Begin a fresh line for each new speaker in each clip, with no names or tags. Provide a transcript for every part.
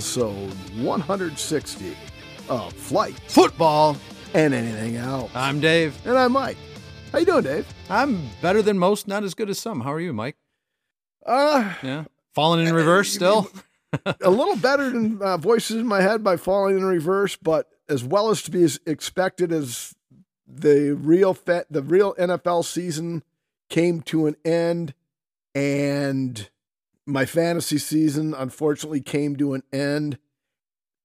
Episode 160 of Flight
Football.
and Anything Else.
I'm Dave.
And I'm Mike. How you doing, Dave?
I'm better than most, not as good as some. How are you, Mike?
Uh,
Yeah. Falling in reverse still?
a little better than uh, Voices in My Head by Falling in Reverse, but as well as to be as expected as the real fe- the real NFL season came to an end, and my fantasy season unfortunately came to an end.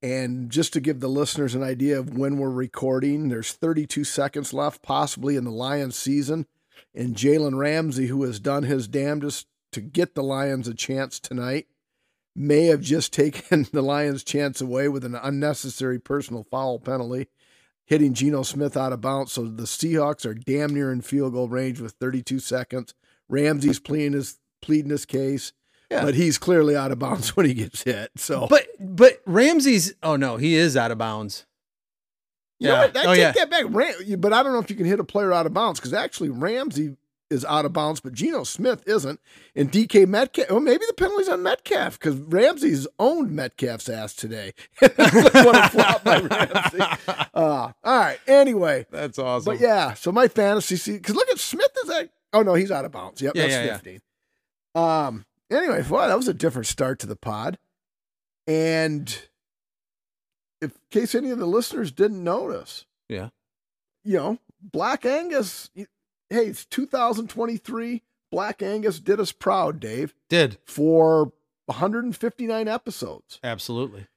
And just to give the listeners an idea of when we're recording, there's 32 seconds left, possibly in the Lions season. And Jalen Ramsey, who has done his damnedest to get the Lions a chance tonight, may have just taken the Lions' chance away with an unnecessary personal foul penalty, hitting Geno Smith out of bounds. So the Seahawks are damn near in field goal range with 32 seconds. Ramsey's pleading his pleading his case,
Yeah.
but he's clearly out of bounds when he gets hit. So
But but Ramsey's oh no, he is out of bounds.
You know
Yeah.
what? I
Oh,
take
yeah.
that back. Ram- but I don't know if you can hit a player out of bounds because actually Ramsey is out of bounds, but Geno Smith isn't. And DK Metcalf, well, maybe the penalty's on Metcalf because Ramsey's owned Metcalf's ass today. what a flop by Ramsey. Uh, all right. Anyway,
That's awesome.
but yeah, so my fantasy season, because look at Smith is like, Oh, no, he's out of bounds. Yep,
Yeah,
that's
yeah, yeah.
15. Um, anyway, well, that was a different start to the pod. And if, in case any of the listeners didn't notice,
Yeah.
you know, Black Angus, hey, it's 2023. Black Angus did us proud, Dave,
Did.
for 159 episodes.
Absolutely.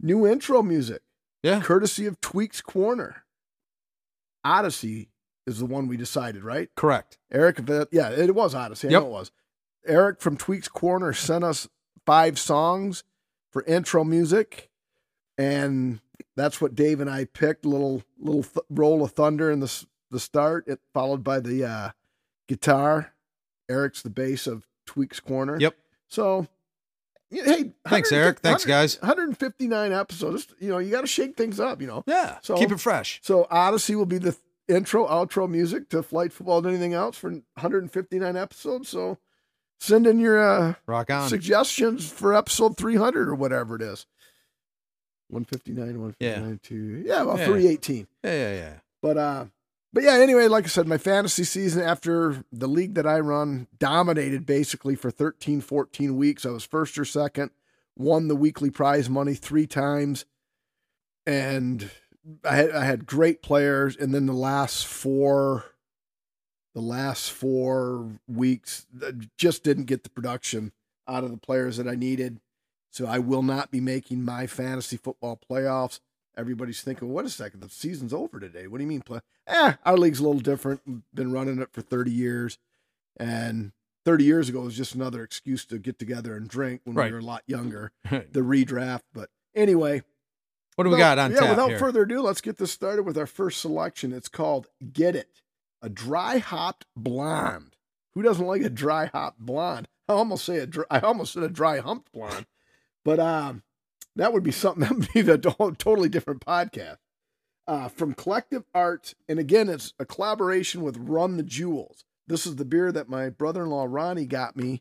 New intro music,
Yeah.
courtesy of Tweaks Corner. Odyssey is the one we decided, right?
Correct.
Eric, yeah, it was Odyssey. I
Yep.
know it was. Eric from Tweaks Corner sent us five songs for intro music, and that's what Dave and I picked. Little little th- roll of thunder in the the start, it followed by the uh, guitar. Eric's the bass of Tweaks Corner.
Yep.
So, hey,
Thanks, Eric. Thanks, guys.
159 episodes. You know, you got to shake things up. You know.
Yeah.
So-
Keep it fresh.
So Odyssey will be the th- intro, outro music to Flight Football and anything else for 159 episodes. So send in your uh,
Rock on.
suggestions for episode 300 or whatever it is. 159, 159,
Yeah.
two. Yeah, well,
Yeah.
318.
Yeah, yeah, yeah.
But uh, but yeah. Anyway, like I said, my fantasy season after the league that I run dominated basically for 13, 14 weeks. I was first or second, won the weekly prize money three times, and I had I had great players. And then the last four, the last four weeks, just didn't get the production out of the players that I needed. So I will not be making my fantasy football playoffs everybody's thinking, "What a second, the season's over today." What do you mean play? Eh, our league's a little different. We've been running it for 30 years, and 30 years ago was just another excuse to get together and drink when
Right.
we were a lot younger. The redraft, but anyway,
what do we
without-
got on
yeah,
tap
without
here?
further ado, let's get this started with our first selection. It's called "Get It," a dry hopped blonde. Who doesn't like a dry hopped blonde? I almost say a dry, I almost said a dry humped blonde, but um, that would be something that would be to- totally different podcast. Uh, from Collective Arts, and again, it's a collaboration with Run the Jewels. This is the beer that my brother-in-law Ronnie got me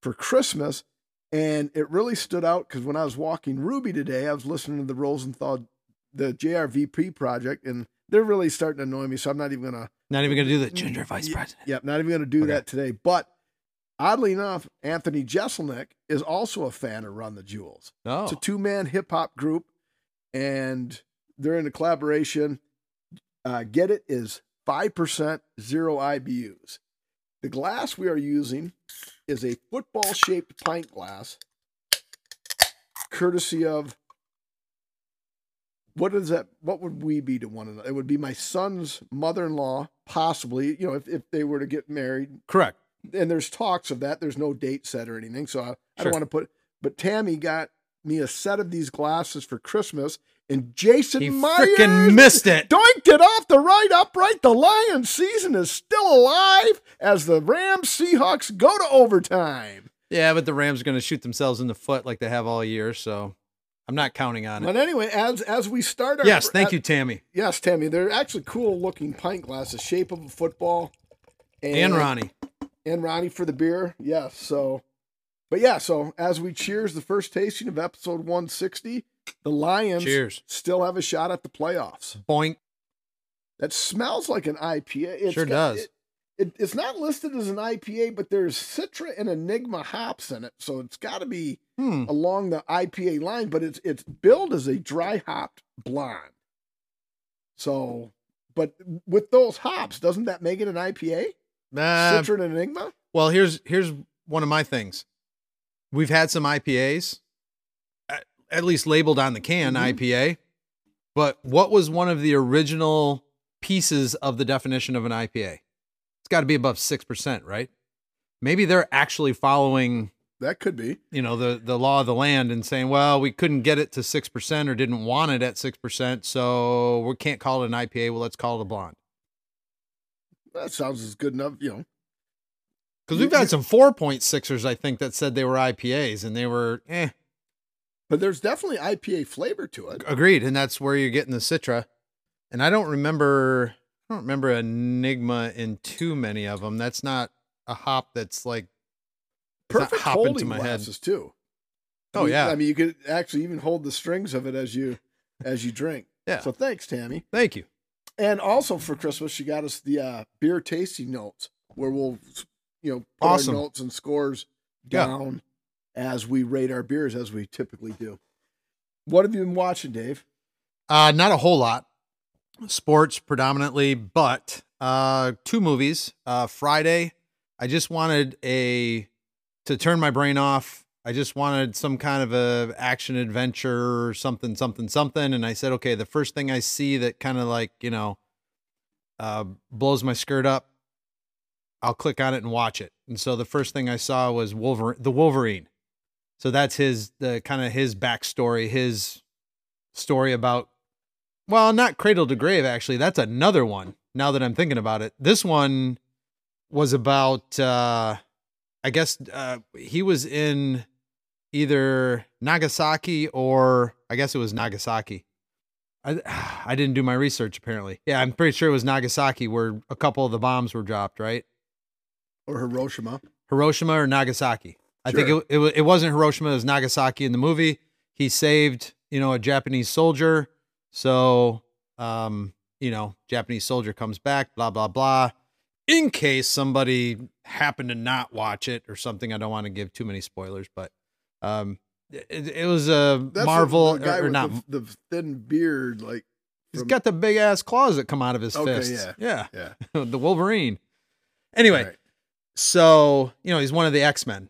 for Christmas, and it really stood out because when I was walking Ruby today, I was listening to the Rosenthal, the JRVP project, and they're really starting to annoy me. So I'm not even gonna,
Not even gonna do the ginger vice president.
yep, not even gonna do
Okay.
that today. But oddly enough, Anthony Jeselnik is also a fan of Run the Jewels.
Oh.
It's a two man hip hop group, and they're in a collaboration. Uh, Get it is 5% zero IBUs. The glass we are using is a football shaped pint glass, courtesy of what is that? What would we be to one another? It would be my son's mother in law, possibly, you know, if, if they were to get married
Correct.
and there's talks of that. There's no date set or anything, so I, I don't want to put. But Tammy got me a set of these glasses for Christmas, and Jason
He
Myers
freaking missed it.
doinked it off the right upright. The Lions season is still alive as the Rams Seahawks go to overtime.
Yeah, but the Rams are gonna shoot themselves in the foot like they have all year, so I'm not counting on it.
But anyway, as as we start our
Yes, thank
uh,
you, Tammy
Yes, Tammy, they're actually cool looking pint glasses, shape of a football.
and Ronnie.
and Ronnie for the beer. Yes. So But yeah, so as we cheers the first tasting of episode 160, the Lions
Cheers.
still have a shot at the playoffs.
Boink.
That smells like an IPA. It's
Sure
got-
does.
It, it, it's not listed as an IPA, but there's Citra and Enigma hops in it, so it's got to be
Hmm.
along the IPA line. But it's it's billed as a dry hopped blonde. So, but with those hops, doesn't that make it an IPA?
Uh,
Citra and Enigma.
well, here's here's one of my things. We've had some IPAs, at, at least labeled on the can
Mhm.
IPA. But what was one of the original pieces of the definition of an IPA? Got to be above six percent, right? Maybe they're actually following
That could be.
you know the the law of the land and saying, well, we couldn't get it to six percent or didn't want it at six percent, so we can't call it an IPA. Well, let's call it a blonde
That sounds as good enough, you know.
because we've had some four point sixers, I think, that said they were IPAs and they were eh.
But there's definitely IPA flavor to it.
Agreed, and that's where you're getting the Citra. And I don't remember, I don't remember Enigma in too many of them. That's not a hop that's like
Perfect
hopping to
holding
my head.
glasses too. I
Oh,
mean-
yeah.
I mean you could actually even hold the strings of it as you as you drink.
Yeah.
So thanks, Tammy.
Thank you.
And also for Christmas, she got us the uh, beer tasting notes where we'll you know put
Awesome.
our notes and scores
Yeah.
down as we rate our beers as we typically do. What have you been watching, Dave?
Uh, not a whole lot. Sports predominantly, but uh, two movies. Uh, Friday, I just wanted a to turn my brain off. I just wanted some kind of a action adventure or something, something, something. And I said, okay, the first thing I see that kind of like you know uh, blows my skirt up, I'll click on it and watch it. And so the first thing I saw was Wolverine, the Wolverine. So that's his the kind of his backstory, his story about well, not cradle to grave actually. That's another one. Now that I'm thinking about it. This one was about uh I guess uh he was in either Nagasaki or I guess it was Nagasaki. I I didn't do my research apparently. Yeah, I'm pretty sure it was Nagasaki where a couple of the bombs were dropped, right?
Or Hiroshima?
Hiroshima or Nagasaki. I think it, it it wasn't Hiroshima, it was Nagasaki in the movie. He saved, you know, a Japanese soldier. So, um, you know, Japanese soldier comes back, blah blah blah. In case somebody happened to not watch it or something, I don't want to give too many spoilers, but um, it, it was a
That's
Marvel
the guy
or, or
with
not.
the, the thin beard, like
He's
from-
got the big ass claws that come out of his
Okay,
fists.
yeah.
yeah,
yeah.
the Wolverine. Anyway,
Right.
so you know he's one of the X Men.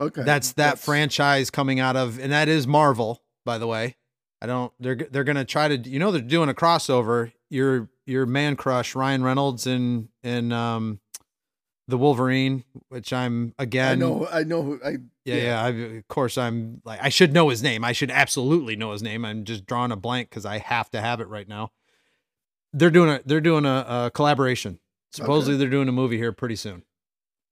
Okay.
That's that franchise coming out of, and that is Marvel, by the way. I don't. They're they're gonna try to. You know, they're doing a crossover. Your your man crush Ryan Reynolds and and um, the Wolverine, which I'm again.
I know. I know. Who, I
Yeah, yeah. I, of course, I'm like I should know his name. I should absolutely know his name. I'm just drawing a blank because I have to have it right now. They're doing a they're doing a, a collaboration. Supposedly, they're doing a movie here pretty soon.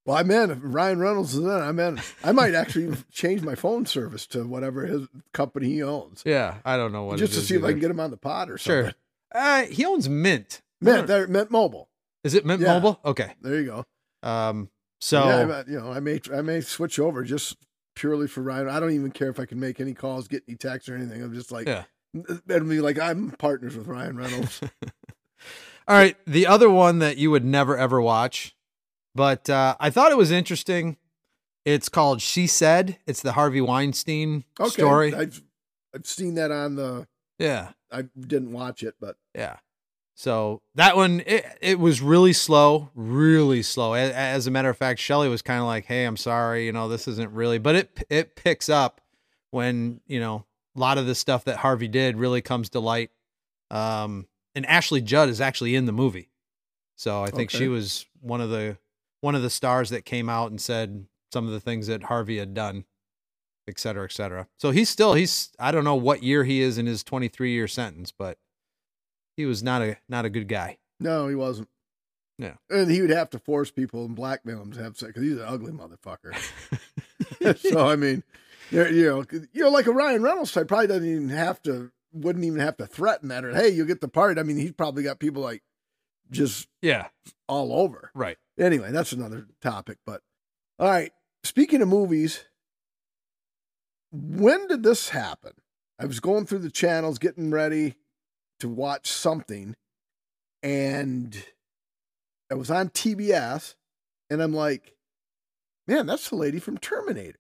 Well, I'm in. If Ryan Reynolds is in. I'm in. I might actually change my phone service to whatever his company he owns,
Yeah, I don't know what
just
it
to
is
see if I can get him on the pod or
Sure.
something.
Uh, he owns Mint.
Mint, Mint Mobile.
Is it Mint
Yeah.
Mobile? Okay.
There you go.
Um. So
yeah, you know, I may, I may switch over just purely for Ryan. I don't even care if I can make any calls, get any texts or anything. I'm just like,
Yeah.
it'll be like I'm partners with Ryan Reynolds.
All right, the other one that you would never ever watch, but uh, I thought it was interesting. It's called She Said. It's the Harvey Weinstein
Okay,
story.
I've, I've seen that on the.
yeah,
I didn't watch it, but
yeah. So that one, it, it was really slow, really slow. As, as a matter of fact, Shelley was kind of like, "Hey, I'm sorry, you know, this isn't really," but it it picks up when you know a lot of the stuff that Harvey did really comes to light. Um, and Ashley Judd is actually in the movie, so I think
Okay.
she was one of the one of the stars that came out and said some of the things that Harvey had done, et cetera, et cetera. So he's still he's I don't know what year he is in his 23 year sentence, but he was not a not a good guy.
no, he wasn't.
Yeah.
and he would have to force people and blackmail him to have sex because he's an ugly motherfucker. so I mean, you know, you know, like a Ryan Reynolds type probably doesn't even have to, wouldn't even have to threaten that or hey, you'll get the part. I mean, he's probably got people like just
yeah,
all over.
right.
Anyway, that's another topic. But all right, speaking of movies, when did this happen? I was going through the channels, getting ready to watch something, and I was on TBS, and I'm like, man, that's the lady from Terminator.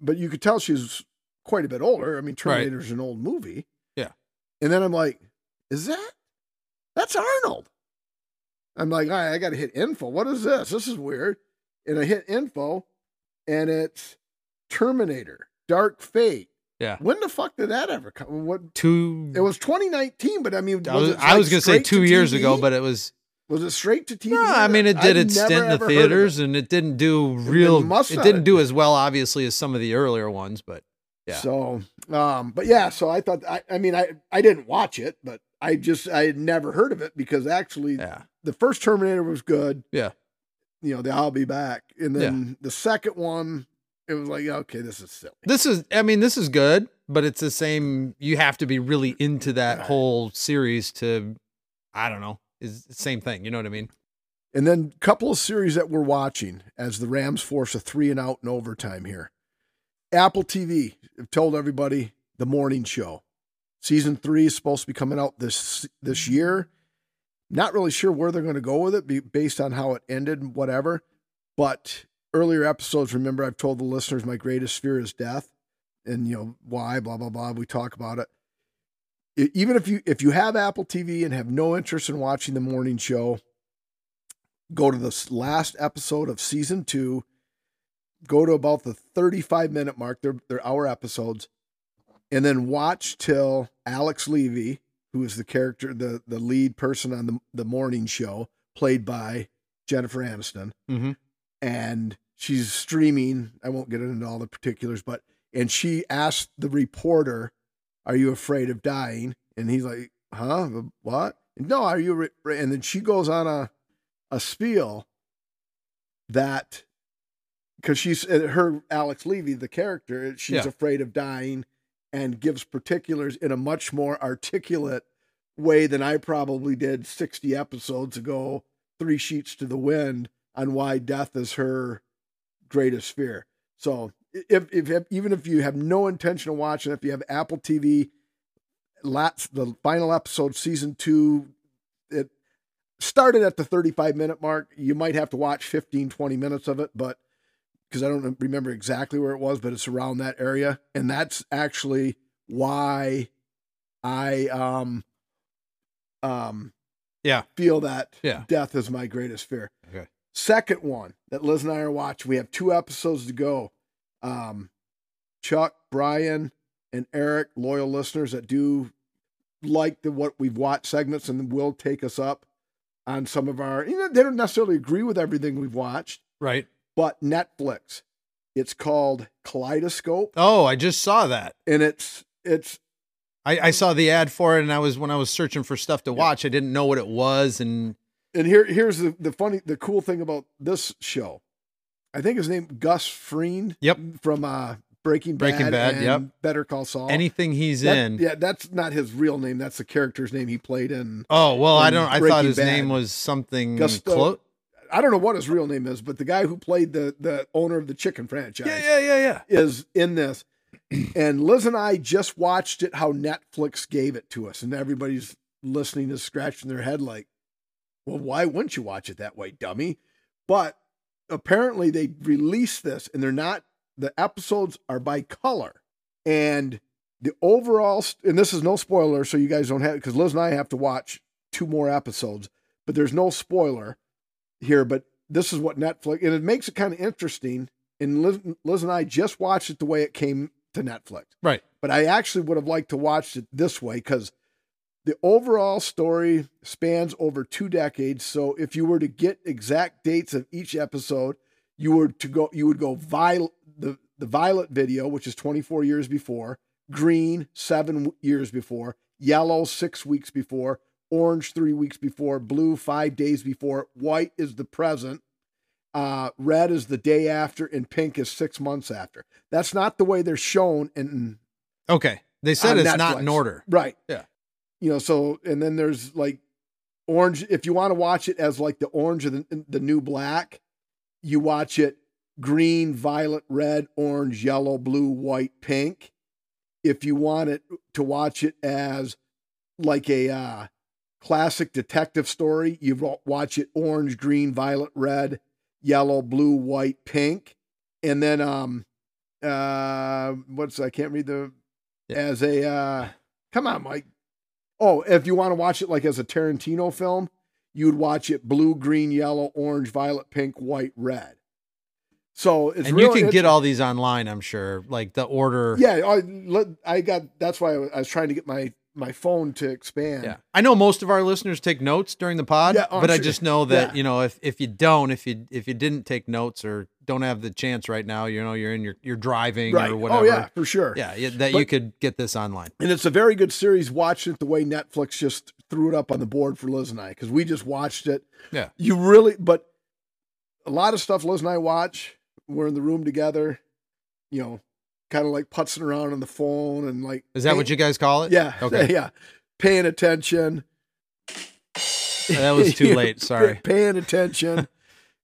But you could tell she's quite a bit older. I mean, Terminator's an old movie.
Yeah.
And then I'm like, is that? That's Arnold. I'm like, all right, I got to hit info. What is this? This is weird. And I hit info, and it's Terminator, Dark Fate.
Yeah.
When the fuck did that ever come? What?
Two.
It was 2019, but I mean,
I was, I was
like
gonna say two years
TV?
ago, but it was.
was it straight to TV?
No, I mean it did its stint in the
ever heard of
theaters,
it.
and it didn't do
It
real.
must
It didn't
have
do as well, obviously, as some of the earlier ones, but yeah.
So, um, but yeah, so I thought, I, I mean, I, I didn't watch it, but I just, I had never heard of it because actually
yeah,
the first Terminator was good.
Yeah.
You know, the I'll be back. And then the second one, it was like, okay, this is silly.
this is. I mean, this is good, but it's the same. You have to be really into that
Right.
whole series to. I don't know. Is the same thing. You know what I mean?
And then a couple of series that we're watching as the Rams force a three and out in overtime here. Apple TV have told everybody the morning show. Season three is supposed to be coming out this this mm-hmm. year. Not really sure where they're going to go with it, be- based on how it ended and whatever. But earlier episodes, remember I've told the listeners my greatest fear is death, and you know why, blah blah blah. We talk about it. Even if you if you have Apple TV and have no interest in watching the morning show, go to this last episode of season two. Go to about the 35 minute mark. They're, they're hour episodes. And then watch till Alex Levy, who is the character, the, the lead person on the, the morning show, played by Jennifer Aniston.
Mm-hmm.
And she's streaming. I won't get into all the particulars, but, and she asked the reporter, Are you afraid of dying? And he's like, Huh? What? No, are you? Re-? And then she goes on a, a spiel that because she's uh, her Alex Levy, the character, she's
Yeah.
afraid of dying and gives particulars in a much more articulate way than I probably did 60 episodes ago, three sheets to the wind on why death is her greatest fear. So if, if, even if you have no intention of watching, if you have Apple TV, last the final episode, season two, it started at the 35 minute mark. You might have to watch 15, 20 minutes of it, but because I don't remember exactly where it was, but it's around that area. And that's actually why I um um
Yeah.
feel that
Yeah.
death is my greatest fear.
Okay.
Second one that Liz and I are watching. We have two episodes to go. Um Chuck, Brian, and Eric, loyal listeners that do like the what we've watched segments and will take us up on some of our you know they don't necessarily agree with everything we've watched
Right.
But Netflix. It's called Kaleidoscope,
Oh, I just saw that.
and it's it's
I, I saw the ad for it, and I was when I was searching for stuff to
Yeah.
watch, I didn't know what it was, and
and here here's the the funny the cool thing about this show. I think his name Gus Fring.
Yep.
From uh Breaking Bad.
Breaking Bad,
and
yep.
Better Call Saul.
anything he's
That-
in.
Yeah, that's not his real name. That's the character's name he played in.
Oh well, I don't. I thought his
Bad.
name was something
Gusto-
close.
I don't know what his real name is, but the guy who played the the owner of the chicken franchise.
Yeah, yeah, yeah, yeah.
is in this. And Liz and I just watched it how Netflix gave it to us, and everybody's listening is scratching their head like, well, why wouldn't you watch it that way, dummy? But apparently they released this and they're not the episodes are by color. And the overall and this is no spoiler, so you guys don't have because Liz and I have to watch two more episodes, but there's no spoiler here. But this is what Netflix and it makes it kind of interesting. And Liz, Liz and I just watched it the way it came to Netflix.
Right.
But I actually would have liked to watch it this way because the overall story spans over two decades. So if you were to get exact dates of each episode, you were to go you would go violet the the violet video, which is 24 years before, green 7 years before, yellow 6 weeks before, orange 3 weeks before, blue 5 days before, white is the present, uh, red is the day after, and pink is 6 months after. That's not the way they're shown in
Okay, they said it's not in order.
Right.
Yeah.
You know, so and then there's like orange. If you want to watch it as like the orange of the, the new black, you watch it green, violet, red, orange, yellow, blue, white, pink. If you want it to watch it as like a uh, classic detective story, you watch it orange, green, violet, red, yellow, blue, white, pink. And then um uh what's I can't read the
Yeah.
as a uh come on, Mike. Oh, if you want to watch it like as a Tarantino film, you would watch it blue, green, yellow, orange, violet, pink, white, red. So it's
and
really,
you can get all these online, I'm sure. Like the order.
yeah. I, I got that's why I was, I was trying to get my my phone to expand.
Yeah. I know most of our listeners take notes during the pod,
Yeah, oh,
but I just know that,
Yeah.
you know, if, if you don't, if you if you didn't take notes or don't have the chance right now, you know, you're in your you're driving
right.
or whatever.
Oh yeah, for sure.
Yeah, yeah, that you could get this online.
And it's a very good series. Watching it the way Netflix just threw it up on the board for Liz and I because we just watched it.
Yeah.
You really, but a lot of stuff Liz and I watch. We're in the room together, you know, kind of like putzing around on the phone and like.
Is that what you guys call it?
Yeah.
Okay.
Yeah. Paying attention.
Oh, that was too late. Sorry.
Paying attention,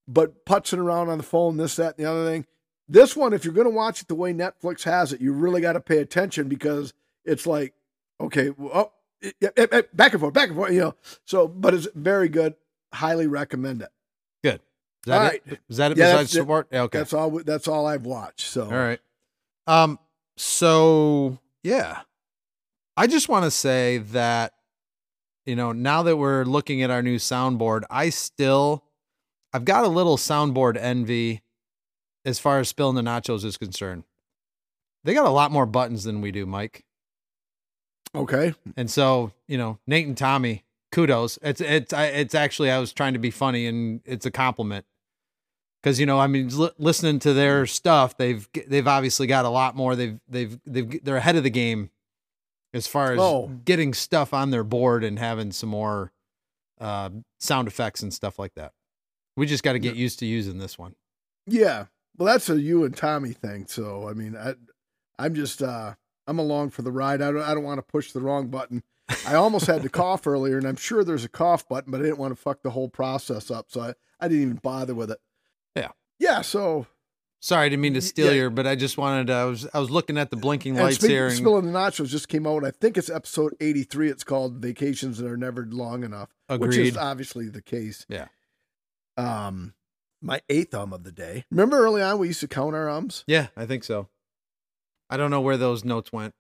but putzing around on the phone, this, that, and the other thing. This one, if you're going to watch it the way Netflix has it, you really got to pay attention because it's like, okay, well, oh, back and forth, back and forth, you know. So, but it's very good. Highly recommend it.
Good. Is that
All
it? Is that it
Yeah,
besides
it.
okay.
That's all. That's all I've watched. So,
All right. Um. So yeah, I just want to say that you know now that we're looking at our new soundboard, I still I've got a little soundboard envy as far as spilling the nachos is concerned. They got a lot more buttons than we do, Mike.
okay.
And so, you know, Nate and Tommy, kudos. It's it's I, it's actually I was trying to be funny and it's a compliment. Cuz you know, I mean li- listening to their stuff, they've they've obviously got a lot more. They've they've they've they're ahead of the game as far as
Oh.
getting stuff on their board and having some more uh sound effects and stuff like that. We just got to get used to using this one.
Yeah. Well, that's a you and Tommy thing. So, I mean, I, I'm just, uh, I'm along for the ride. I don't, I don't want to push the wrong button. I almost had to cough earlier, and I'm sure there's a cough button, but I didn't want to fuck the whole process up, so I, I didn't even bother with it.
Yeah.
Yeah. So,
Sorry, I didn't mean to steal
yeah.
your, but I just wanted to, I was I was looking at the blinking
and
lights
speaking
here and
spilling the nachos just came out. I think it's episode 83. It's called "Vacations That Are Never Long Enough," which is obviously the case.
Yeah.
Um, my eighth um of the day. Remember early on we used to count our ums.
Yeah, I think so. I don't know where those notes went.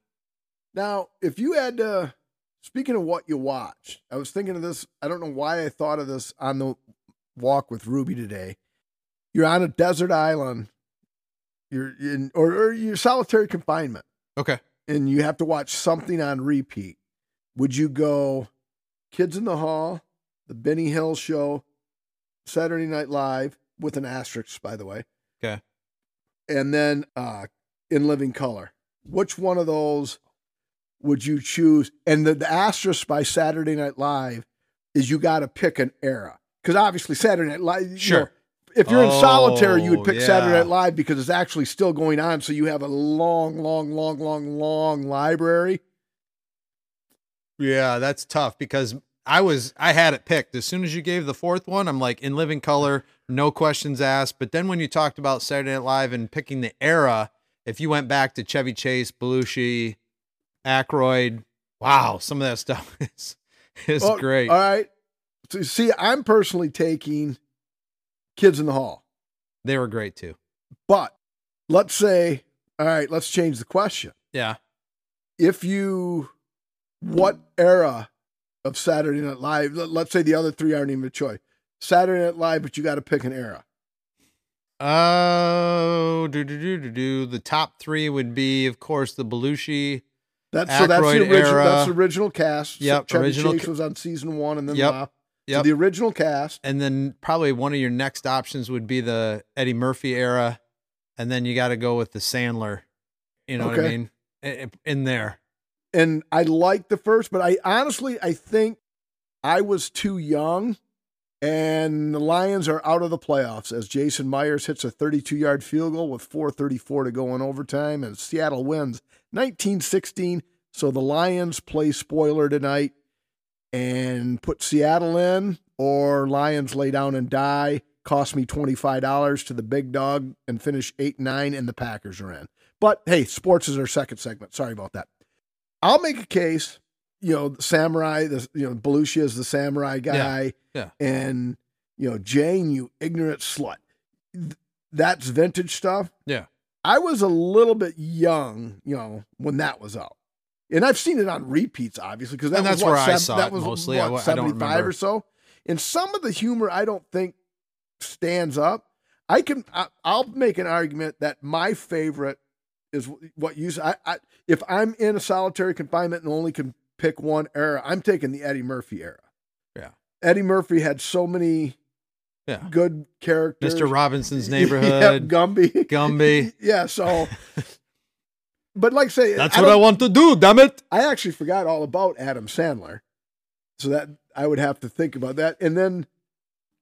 Now, if you had to, speaking of what you watched, I was thinking of this. I don't know why I thought of this on the walk with Ruby today. You're on a desert island. You're in, or, or you're solitary confinement,
Okay.
and you have to watch something on repeat. Would you go Kids in the Hall, The Benny Hill Show, Saturday Night Live with an asterisk, by the way?
Okay.
And then uh, In Living Color. Which one of those would you choose? And the, the asterisk by Saturday Night Live is you got to pick an era. Because obviously, Saturday Night Live, you
Sure.
know, if you're in solitary, you would
Oh,
pick Saturday. Night Live because it's actually still going on. So you have a long, long, long, long, long library.
Yeah, that's tough because I was I had it picked. As soon as you gave the fourth one, I'm like in living color, no questions asked. But then when you talked about Saturday Night Live and picking the era, if you went back to Chevy Chase, Belushi, Aykroyd, wow, some of that stuff is is
Oh,
great.
All right. So see, I'm personally taking Kids in the Hall.
They were great too.
But let's say, all right, let's change the question.
Yeah.
If you, what era of Saturday Night Live, let- let's say the other three aren't even a choice. Saturday Night Live, but you got to pick an era.
Oh, do do do do do. The top three would be, of course, the Belushi.
That's so that's the original.
era.
That's the original cast.
Yep,
Chevy
original
Chase was on season one, and then
Yep,
so
yep.
the original cast.
and then probably one of your next options would be the Eddie Murphy era, and then you got to go with the Sandler. You know what I mean? In, in there.
and I like the first, but I honestly I think I was too young, and the Lions are out of the playoffs as Jason Myers hits a 32-yard field goal with 4:34 to go in overtime, and Seattle wins 1916. So the Lions play spoiler tonight and put Seattle in, or Lions lay down and die. cost me $25 to the big dog and finish 8 9, and the Packers are in. But hey, sports is our second segment. Sorry about that. I'll make a case, you know, Samurai, the, you know, Belushi is the Samurai guy.
yeah.
And, you know, Jane, you ignorant slut. That's vintage stuff.
Yeah.
I was a little bit young, you know, when that was out. And I've seen it on repeats, obviously, because that
that's
what,
where I
sev-
saw
that
it
was
mostly.
What,
I w- I don't
75
remember.
or so. And some of the humor I don't think stands up. I can I, I'll make an argument that my favorite is what you I, I if I'm in a solitary confinement and only can pick one era, I'm taking the Eddie Murphy era.
Yeah.
Eddie Murphy had so many
Yeah.
good characters.
Mr. Robinson's
Yeah,
neighborhood,
Gumby.
Gumby.
yeah, so but like say
That's what I want to do, damn it.
I actually forgot all about Adam Sandler. So that I would have to think about that. And then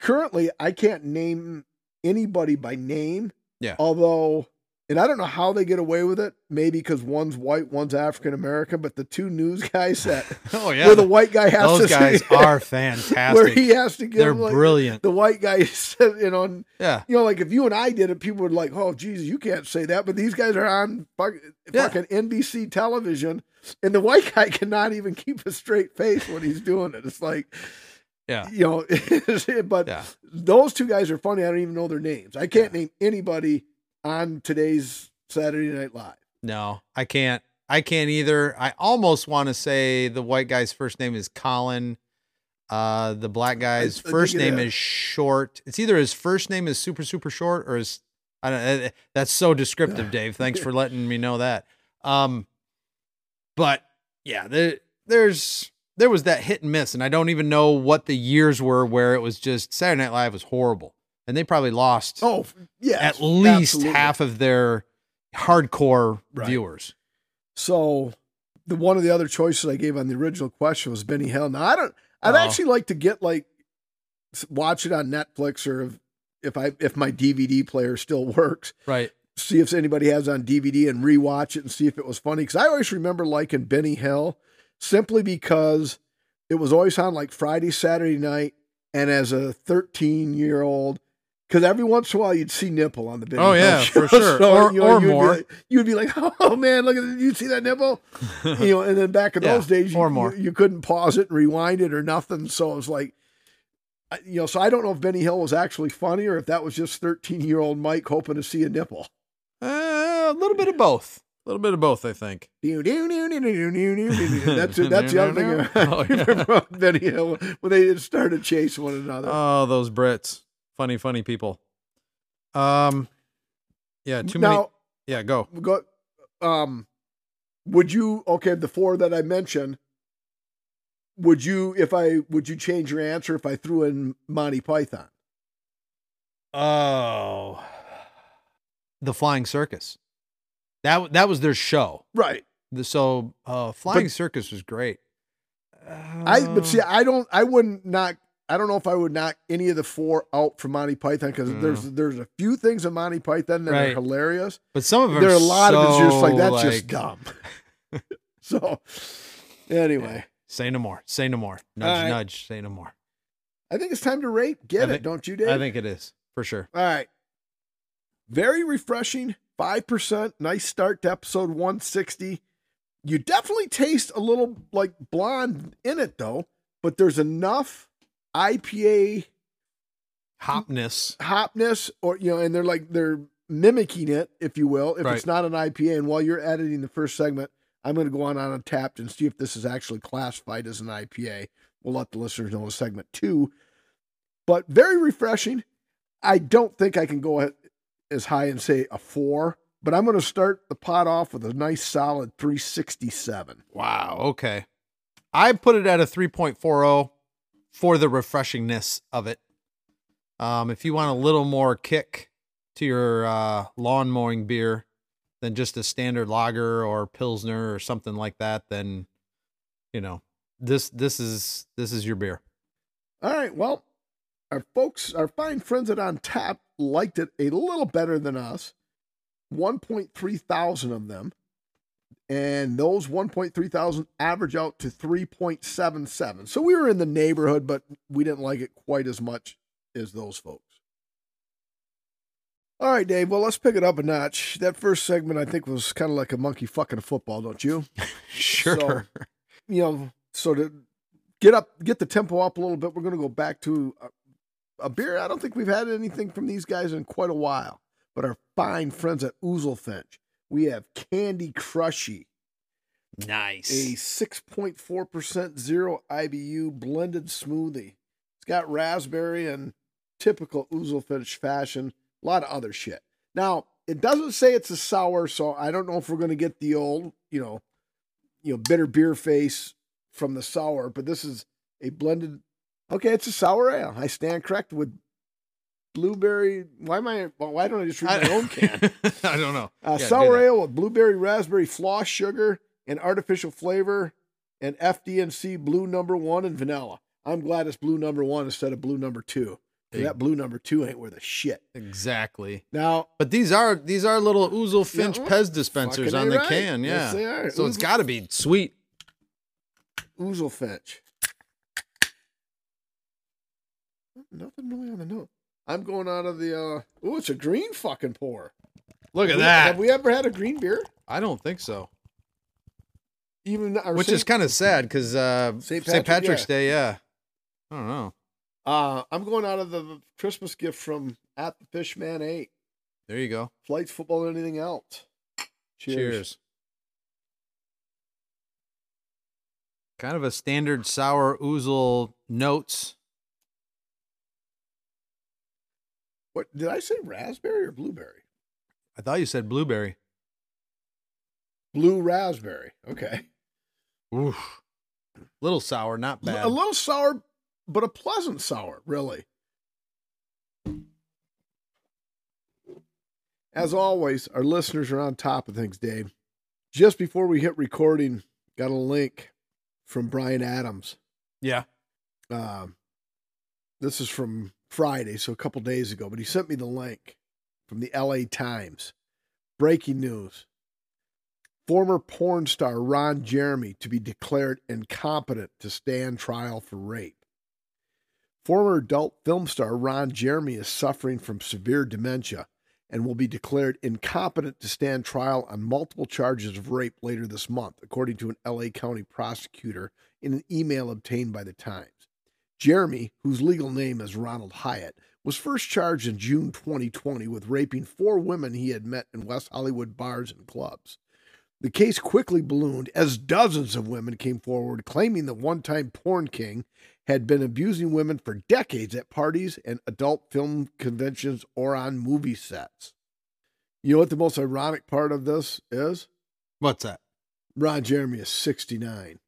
currently I can't name anybody by name.
Yeah.
Although and I don't know how they get away with it. Maybe because one's white, one's African American, but the two news guys that
Oh yeah.
where the white guy has
Those
to
guys
say,
are
where he has to give
They're
like,
brilliant.
the white guy said, you know,
Yeah.
you know, like if you and I did it, people would like, oh, Jesus, you can't say that. But these guys are on fuck,
Yeah.
fucking NBC television, and the white guy cannot even keep a straight face when he's doing it. It's like,
Yeah.
you know, but
Yeah.
those two guys are funny. I don't even know their names. I can't name anybody on today's Saturday Night Live.
No, I can't. I can't either. I almost want to say the white guy's first name is Colin. Uh, the black guy's
I
first name
is.
short. It's either his first name is super super short or his. I don't. uh, That's so descriptive, Dave. Thanks for letting me know that. Um, but yeah, there, there's there was that hit and miss, and I don't even know what the years were where it was just Saturday Night Live was horrible, and they probably lost
Oh, yeah,
at least half of their hardcore
Right.
viewers.
So the one of the other choices I gave on the original question was Benny Hill. Now I don't. I'd
Oh.
actually like to get like watch it on Netflix or if, if I if my DVD player still works.
Right.
See if anybody has it on DVD and rewatch it and see if it was funny. Because I always remember liking Benny Hill simply because it was always on like Friday, Saturday night, and as a 13 year old. Because every once in a while you'd see nipple on the Benny
Oh, yeah,
show.
for sure. Or-
you
or
you'd be
more.
like- you'd be like, "Oh man, look at it! You see that nipple?" you know, and then back in
Yeah,
those days, you,
or more.
You, you couldn't pause it and rewind it or nothing. So it was like, you know, so I don't know if Benny Hill was actually funny or if that was just 13 year old Mike hoping to see a nipple.
Uh, a little bit of both. A little bit of both, I think.
That's it. That's the other thing
Oh, yeah.
Benny Hill when they started chasing one another.
Oh, those Brits. Funny, funny people. Um, yeah, too many. Yeah, go.
go, um, would you okay? The four that I mentioned, would you if I would you change your answer if I threw in Monty Python?
Oh, the Flying Circus. That that was their show.
Right.
The, so, uh, Flying
But-
Circus was great.
I but see,
Uh,
I don't, I wouldn't knock. I don't know if I would knock any of the four out from Monty Python because there's there's a few things in Monty Python that
Mm. Right.
are hilarious.
but some of them.
There are a lot of it's just like
so,
that's just dumb. so anyway,
Say no more. Say no more. Nudge,
right.
nudge. Say no more.
I think it's time to rate. Get
I
it,
think-
don't you, Dave?
I think it is for sure.
All right. Very refreshing. 5%. Nice start to episode 160. You definitely taste a little like blonde in it, though, but there's enough IPA
Hopness.
hopness, or, you know, and they're like, they're mimicking it, if you will, if
Right.
it's not an IPA. And while you're editing the first segment, I'm going to go on on Untappd and see if this is actually classified as an IPA. We'll let the listeners know in segment two. But very refreshing. I don't think I can go as high and say a four, but I'm going to start the pot off with a nice solid 367.
Wow. Okay. I put it at a 3.40 for the refreshingness of it. Um, if you want a little more kick to your uh, lawn mowing beer than just a standard lager or pilsner or something like that, then you know this this is this is your beer.
All right. Well, our folks, our fine friends at Untappd liked it a little better than us. 1.3 thousand of them. And those 1.3 thousand average out to 3.77. So we were in the neighborhood, but we didn't like it quite as much as those folks. All right, Dave. Well, let's pick it up a notch. That first segment, I think, was kind of like a monkey fucking a football, don't you?
Sure.
You know, so to get up, get the tempo up a little bit, we're going to go back to a, a beer. I don't think we've had anything from these guys in quite a while, but our fine friends at Oozlefinch. We have Candy Crushy,
nice.
a 6.4% zero IBU blended smoothie. It's got raspberry and typical Oozlefinch fashion, a lot of other shit. Now, it doesn't say it's a sour, so I don't know if we're going to get the old, you know, you know, bitter beer face from the sour, but this is a blended. Okay, it's a sour ale. I stand correct with blueberry. Why am I? Why don't I just read my own can?
I don't know.
Uh,
Yeah,
sour ale with blueberry, raspberry, floss sugar, and artificial flavor, and FDNC blue number one and vanilla. I'm glad it's blue number one instead of blue number two.
Hey.
That blue number two ain't worth a shit.
Exactly.
Now,
But these are these are little
Oozlefinch
Pez dispensers on the
right.
can. Yeah.
Yes, they are.
So it's got to be sweet.
Oozlefinch. Nothing really on the note. I'm going out of the. uh Oh, it's a green fucking pour.
Look at
We-
that.
Have we ever had a green beer?
I don't think so.
Even or
Which
Saint-
is kind of sad because uh,
Saint Patrick,
Patrick's
yeah.
Day. Yeah. I don't know.
Uh, I'm going out of the Christmas gift from at the Fishman Eight.
There you go.
Flights, football, and anything else. Cheers.
Cheers. Kind of a standard sour Ouzel notes.
What did I say? Raspberry or blueberry?
I thought you said blueberry.
Blue raspberry. Okay.
Oof. Little sour, not bad.
A little sour, but a pleasant sour, really. As always, our listeners are on top of things, Dave. Just before we hit recording, got a link from Brian Adams.
yeah.
Um, this is from Friday, so a couple days ago, but he sent me the link from the LA Times. Breaking news. Former porn star Ron Jeremy to be declared incompetent to stand trial for rape. Former adult film star Ron Jeremy is suffering from severe dementia and will be declared incompetent to stand trial on multiple charges of rape later this month, according to an LA County prosecutor in an email obtained by the Times. Jeremy, whose legal name is Ronald Hyatt, was first charged in June 2020 with raping four women he had met in West Hollywood bars and clubs. The case quickly ballooned as dozens of women came forward claiming the one time porn king had been abusing women for decades at parties and adult film conventions or on movie sets. You know what the most ironic part of this is?
What's that?
Ron Jeremy is 69.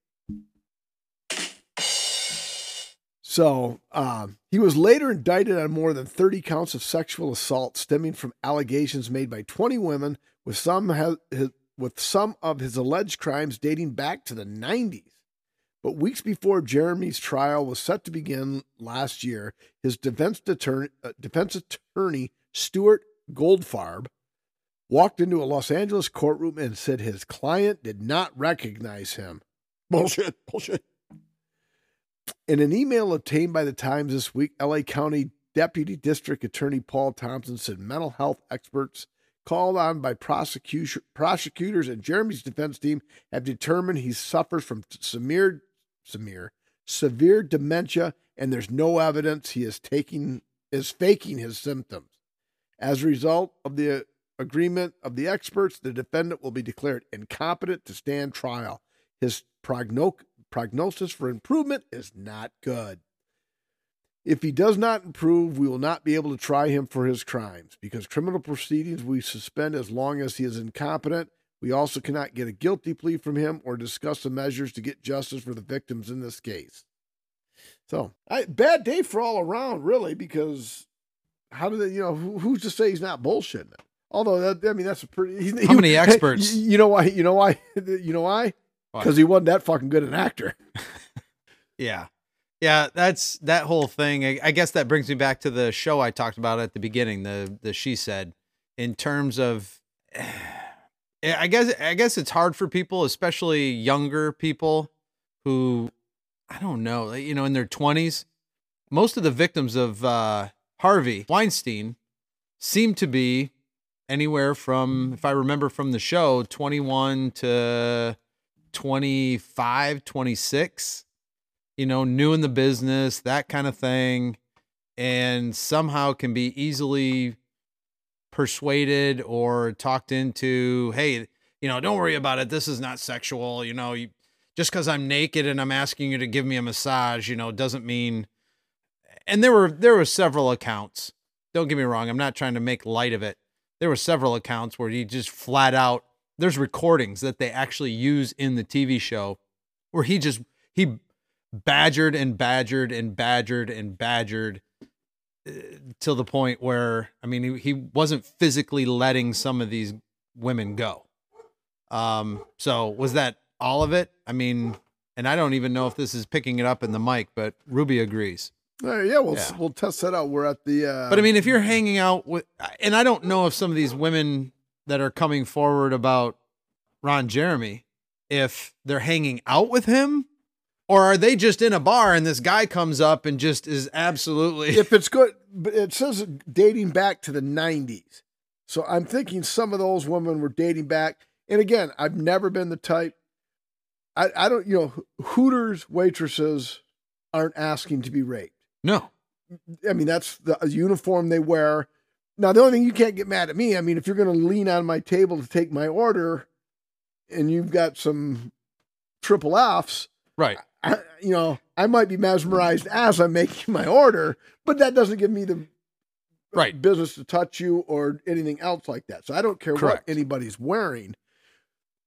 So um, he was later indicted on more than 30 counts of sexual assault stemming from allegations made by 20 women, with some ha- his, with some of his alleged crimes dating back to the 90s. But weeks before Jeremy's trial was set to begin last year, his defense attorney, uh, defense attorney Stuart Goldfarb walked into a Los Angeles courtroom and said his client did not recognize him. Bullshit, bullshit. In an email obtained by the Times this week, LA County Deputy District Attorney Paul Thompson said mental health experts called on by prosecutors and Jeremy's defense team have determined he suffers from severe, severe, severe dementia, and there's no evidence he is taking is faking his symptoms. As a result of the agreement of the experts, the defendant will be declared incompetent to stand trial. His progno- prognosis for improvement is not good. If he does not improve, we will not be able to try him for his crimes because criminal proceedings we suspend as long as he is incompetent. We also cannot get a guilty plea from him or discuss the measures to get justice for the victims in this case. So, I, bad day for all around, really, because how do they, you know, who, who's to say he's not bullshitting it? Although that, I mean, that's a pretty. He's,
How many experts?
You know why? You know why? You know why?
Why?
Because he wasn't that fucking good an actor.
Yeah. Yeah, that's that whole thing. I, I guess that brings me back to the show I talked about at the beginning, the the she said in terms of I guess I guess it's hard for people, especially younger people who I don't know, you know, in their 20s. Most of the victims of uh Harvey Weinstein seem to be anywhere from, if I remember from the show, 21 to 25, 26, you know, new in the business, that kind of thing, and somehow can be easily persuaded or talked into, hey, you know, don't worry about it. This is not sexual. You know, you, just because I'm naked and I'm asking you to give me a massage, you know, doesn't mean. And there were there were several accounts. Don't get me wrong. I'm not trying to make light of it. There were several accounts where he just flat out. There's recordings that they actually use in the TV show, where he just he badgered and badgered and badgered and badgered uh, till the point where I mean he, he wasn't physically letting some of these women go. Um, so was that all of it? I mean, and I don't even know if this is picking it up in the mic, but Ruby agrees.
Uh, yeah, we'll
Yeah.
we'll test that out. We're at the. Uh,
But I mean, if you're hanging out with, and I don't know if some of these women that are coming forward about Ron Jeremy, if they're hanging out with him, or are they just in a bar and this guy comes up and just is absolutely
if it's good, but it says dating back to the '90s, so I'm thinking some of those women were dating back. And again, I've never been the type. I I don't you know Hooters waitresses aren't asking to be raped.
no,
I mean, that's the uniform they wear. Now, the only thing you can't get mad at me, I mean, if you're going to lean on my table to take my order and you've got some triple Fs,
right,
I, you know, I might be mesmerized as I'm making my order, but that doesn't give me the
right,
business to touch you or anything else like that. So I don't care
Correct.
what anybody's wearing.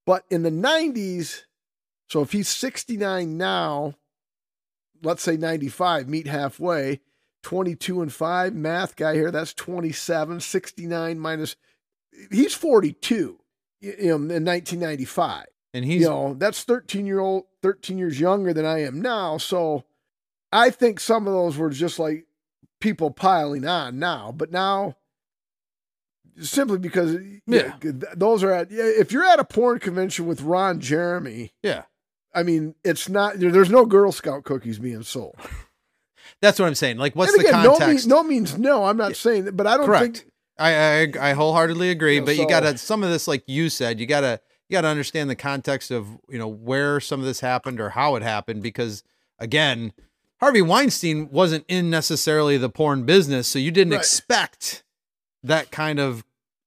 But in the 90s, so if he's 69 now, let's say 95, meet halfway, 22 and 5, math guy here, that's 27, 69 minus, he's 42 you know, in 1995
and he's
you know that's 13 year old 13 years younger than i am now. So i think some of those were just like people piling on now. But now simply because
Yeah.
th- those are at if you're at a porn convention with ron jeremy
yeah.
i mean it's not there's no girl scout cookies being sold
That's what I'm saying. Like, what's
and
the
again, no, mean,
context?
no means no i'm not saying that but i don't
Correct.
think
I, I I wholeheartedly agree,
Yeah,
but you gotta some of this, like you said, you gotta you gotta understand the context of you know where some of this happened or how it happened because again, Harvey Weinstein wasn't in necessarily the porn business, so you didn't
Right.
expect that kind of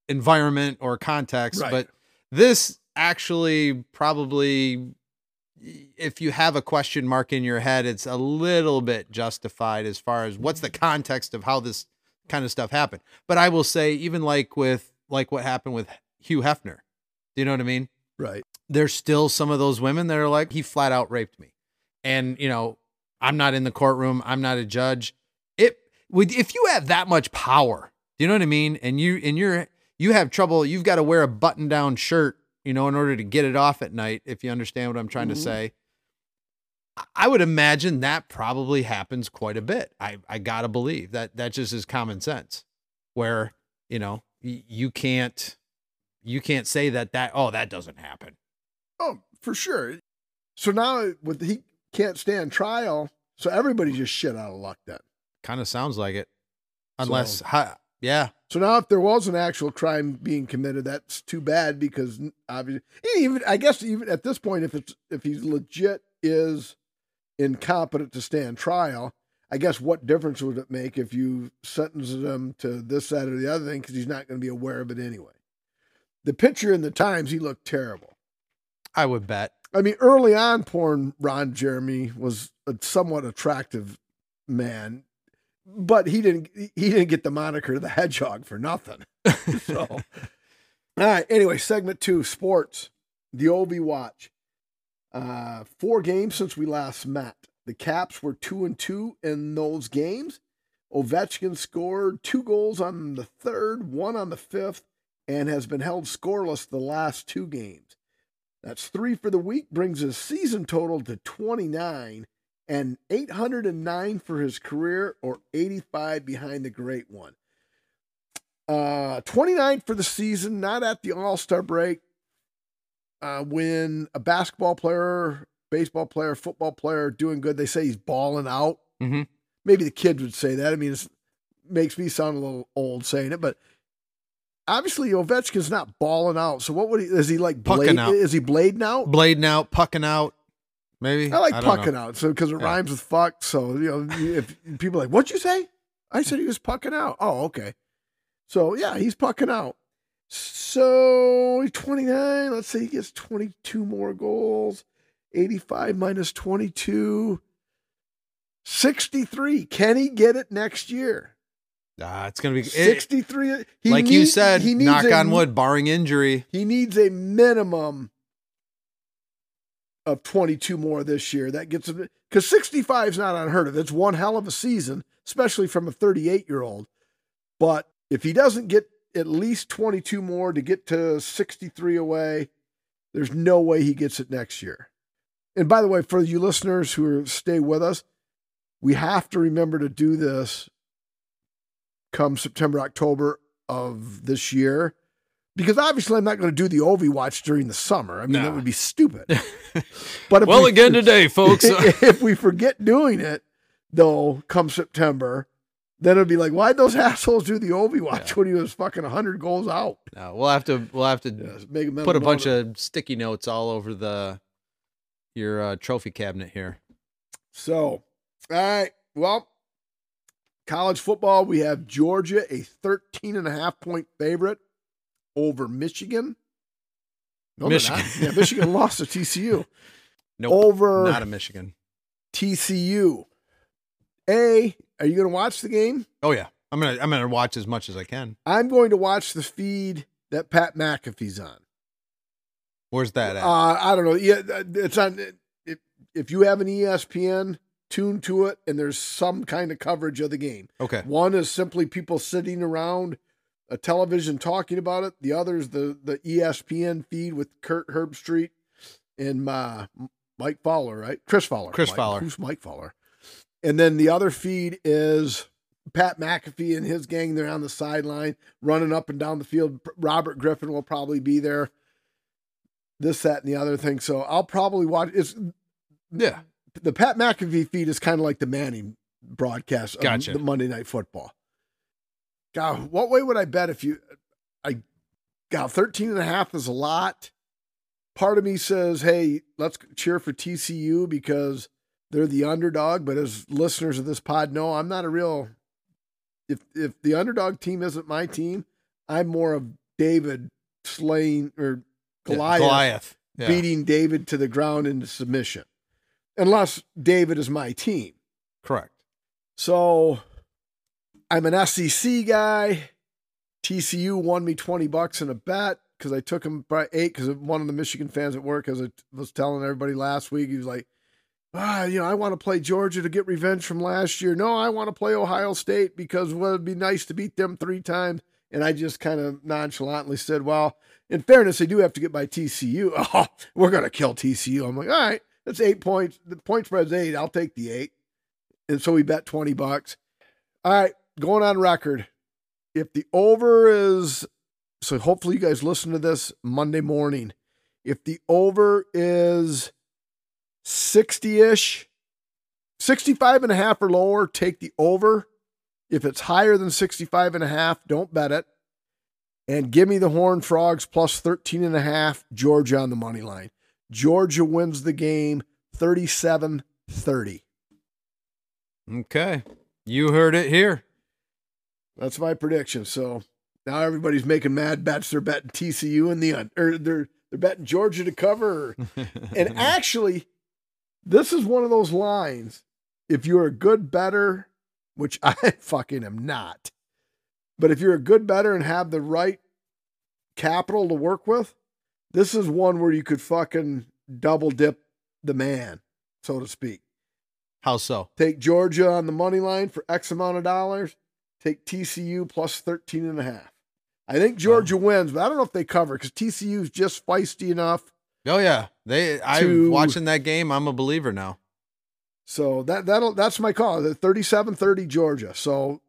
environment or context.
Right.
But this actually probably if you have a question mark in your head, it's a little bit justified as far as what's the context of how this kind of stuff happened. But I will say, even like with like what happened with Hugh Hefner, do you know what I mean?
right
There's still some of those women that are like, he flat out raped me, and you know, I'm not in the courtroom, I'm not a judge. It would if you have that much power, do you know what I mean? And you and you're you have trouble, you've got to wear a button down shirt, you know, in order to get it off at night. If you understand what I'm trying to
Mhm.
say. I- would imagine that probably happens quite a bit. I, I gotta believe that that just is common sense, where you know y- you can't you can't say that that oh that doesn't happen.
Oh, for sure. So now with he can't stand trial, so everybody's just shit out of luck then.
Kind of sounds like it, unless
So-
ha, yeah
So now if there was an actual crime being committed, that's too bad because obviously even I guess even at this point, if it's if he's legit is incompetent to stand trial, I guess what difference would it make if you sentence him to this, that, or the other thing because he's not going to be aware of it anyway. The picture in the Times, he looked terrible.
I would bet.
I mean, early on, porn Ron Jeremy was a somewhat attractive man, but he didn't he didn't get the moniker the Hedgehog for nothing. So, all right. Anyway, segment two, sports. The Ovi Watch. Uh, four games since we last met. The Caps were two and two in those games. Ovechkin scored two goals on the third, one on the fifth, and has been held scoreless the last two games. That's three for the week, brings his season total to 29 and 809 for his career, or 85 behind the great one. Uh, 29 for the season, not at the All Star break. Uh, when a basketball player, baseball player, football player doing good, they say he's balling out.
Mhm.
Maybe the kids would say that. I mean, it makes me sound a little old saying it, but obviously Ovechkin's not balling out. So what would he? Is he like blade?
out.
Is he blading out?
Blading out, pucking out, maybe.
I like
know.
pucking out, so because it
Yeah.
rhymes with fuck. So you know, if people are like, "What'd you say?" I said he was pucking out. Oh, okay. So yeah, he's pucking out. So he's 29. Let's say he gets 22 more goals. 85 minus 22. 63. Can he get it next year?
Ah, it's gonna be it-
63. He
like you said.
he needs
Knock
a-
on wood, barring injury.
He needs a minimum of 22 more this year. That gets him because 65 is not unheard of. It's one hell of a season, especially from a 38 year old. But if he doesn't get at least 22 more to get to 63 away, there's no way he gets it next year. And by the way, for you listeners who stay with us, we have to remember to do this come September, October of this year. Because obviously, I'm not going to do the Ovi watch during the summer. I mean, that would be stupid. But if
well,
we-
again today, folks.
if we forget doing it, though, come September, then it'll be like, why'd those assholes do the Ovi watch
Yeah.
when he was fucking 100 goals out?
no, we'll have to. We'll have to
mental
put a bunch
of-
of sticky notes all over the your uh, trophy cabinet here.
So, all right. Well, college football, we have Georgia, a 13 and a half point favorite over Michigan. No.
Michigan.
Yeah, Michigan lost to TCU.
Nope,
over
not a Michigan.
TCU. A, are you going to watch the game?
Oh yeah, I'm gonna I'm gonna watch as much as I can.
I'm going to watch the feed that Pat McAfee's on.
Where's that at?
Uh, I don't know. Yeah, it's on. If, if you have an ESPN, tune to it, and there's some kind of coverage of the game.
okay,
One is simply people sitting around a television talking about it. The other is the the ESPN feed with Kurt Herbstreit and uh, Mike Fowler, right? Chris Fowler.
Chris
Mike-
Fowler.
Who's Mike Fowler? And then the other feed is Pat McAfee and his gang. They're on the sideline running up and down the field. Robert Griffin will probably be there. This, that, and the other thing. So I'll probably watch. It's
yeah,
the Pat McAfee feed is kind of like the Manning broadcast of
Gotcha.
the Monday Night Football. God, what way would I bet if you, I, God, 13 and a half is a lot. Part of me says, hey, let's cheer for TCU because they're the underdog. But as listeners of this pod know, I'm not a real, if, if the underdog team isn't my team, I'm more of David slaying or
Yeah,
Goliath
Goliath. Yeah.
beating David to the ground into submission, unless David is my team.
Correct.
So I'm an SEC guy. TCU won me 20 bucks in a bet because I took him by eight because one of the Michigan fans at work, as I was telling everybody last week, he was like, ah, you know, I want to play Georgia to get revenge from last year. No, I want to play Ohio State because well, it'd be nice to beat them three times. And I just kind of nonchalantly said, well, in fairness, they do have to get by TCU. Oh, we're going to kill TCU. I'm like, all right, that's eight points. The point spread's eight. I'll take the eight. And so we bet 20 bucks. All right, going on record. If the over is, so hopefully you guys listen to this Monday morning. If the over is 60 ish, 65 and a half or lower, take the over. If it's higher than 65 and a half, don't bet it. And give me the Horned Frogs plus 13 and a half, Georgia on the money line. Georgia wins the game 37 30.
Okay, you heard it here.
That's my prediction. So now everybody's making mad bets. They're betting TCU in the un- or they're they're betting Georgia to cover. And actually, this is one of those lines. If you're a good better, which I fucking am not, but if you're a good better and have the right capital to work with, this is one where you could fucking double dip the man, so to speak.
How so?
Take Georgia on the money line for X amount of dollars. Take TCU plus 13 and a half. I think oh. Georgia wins, but I don't know if they cover because TCU is just feisty enough.
Oh yeah, they. I'm
To-
watching that game. I'm a believer now.
So that that'll that's my call. The 37-30 Georgia. So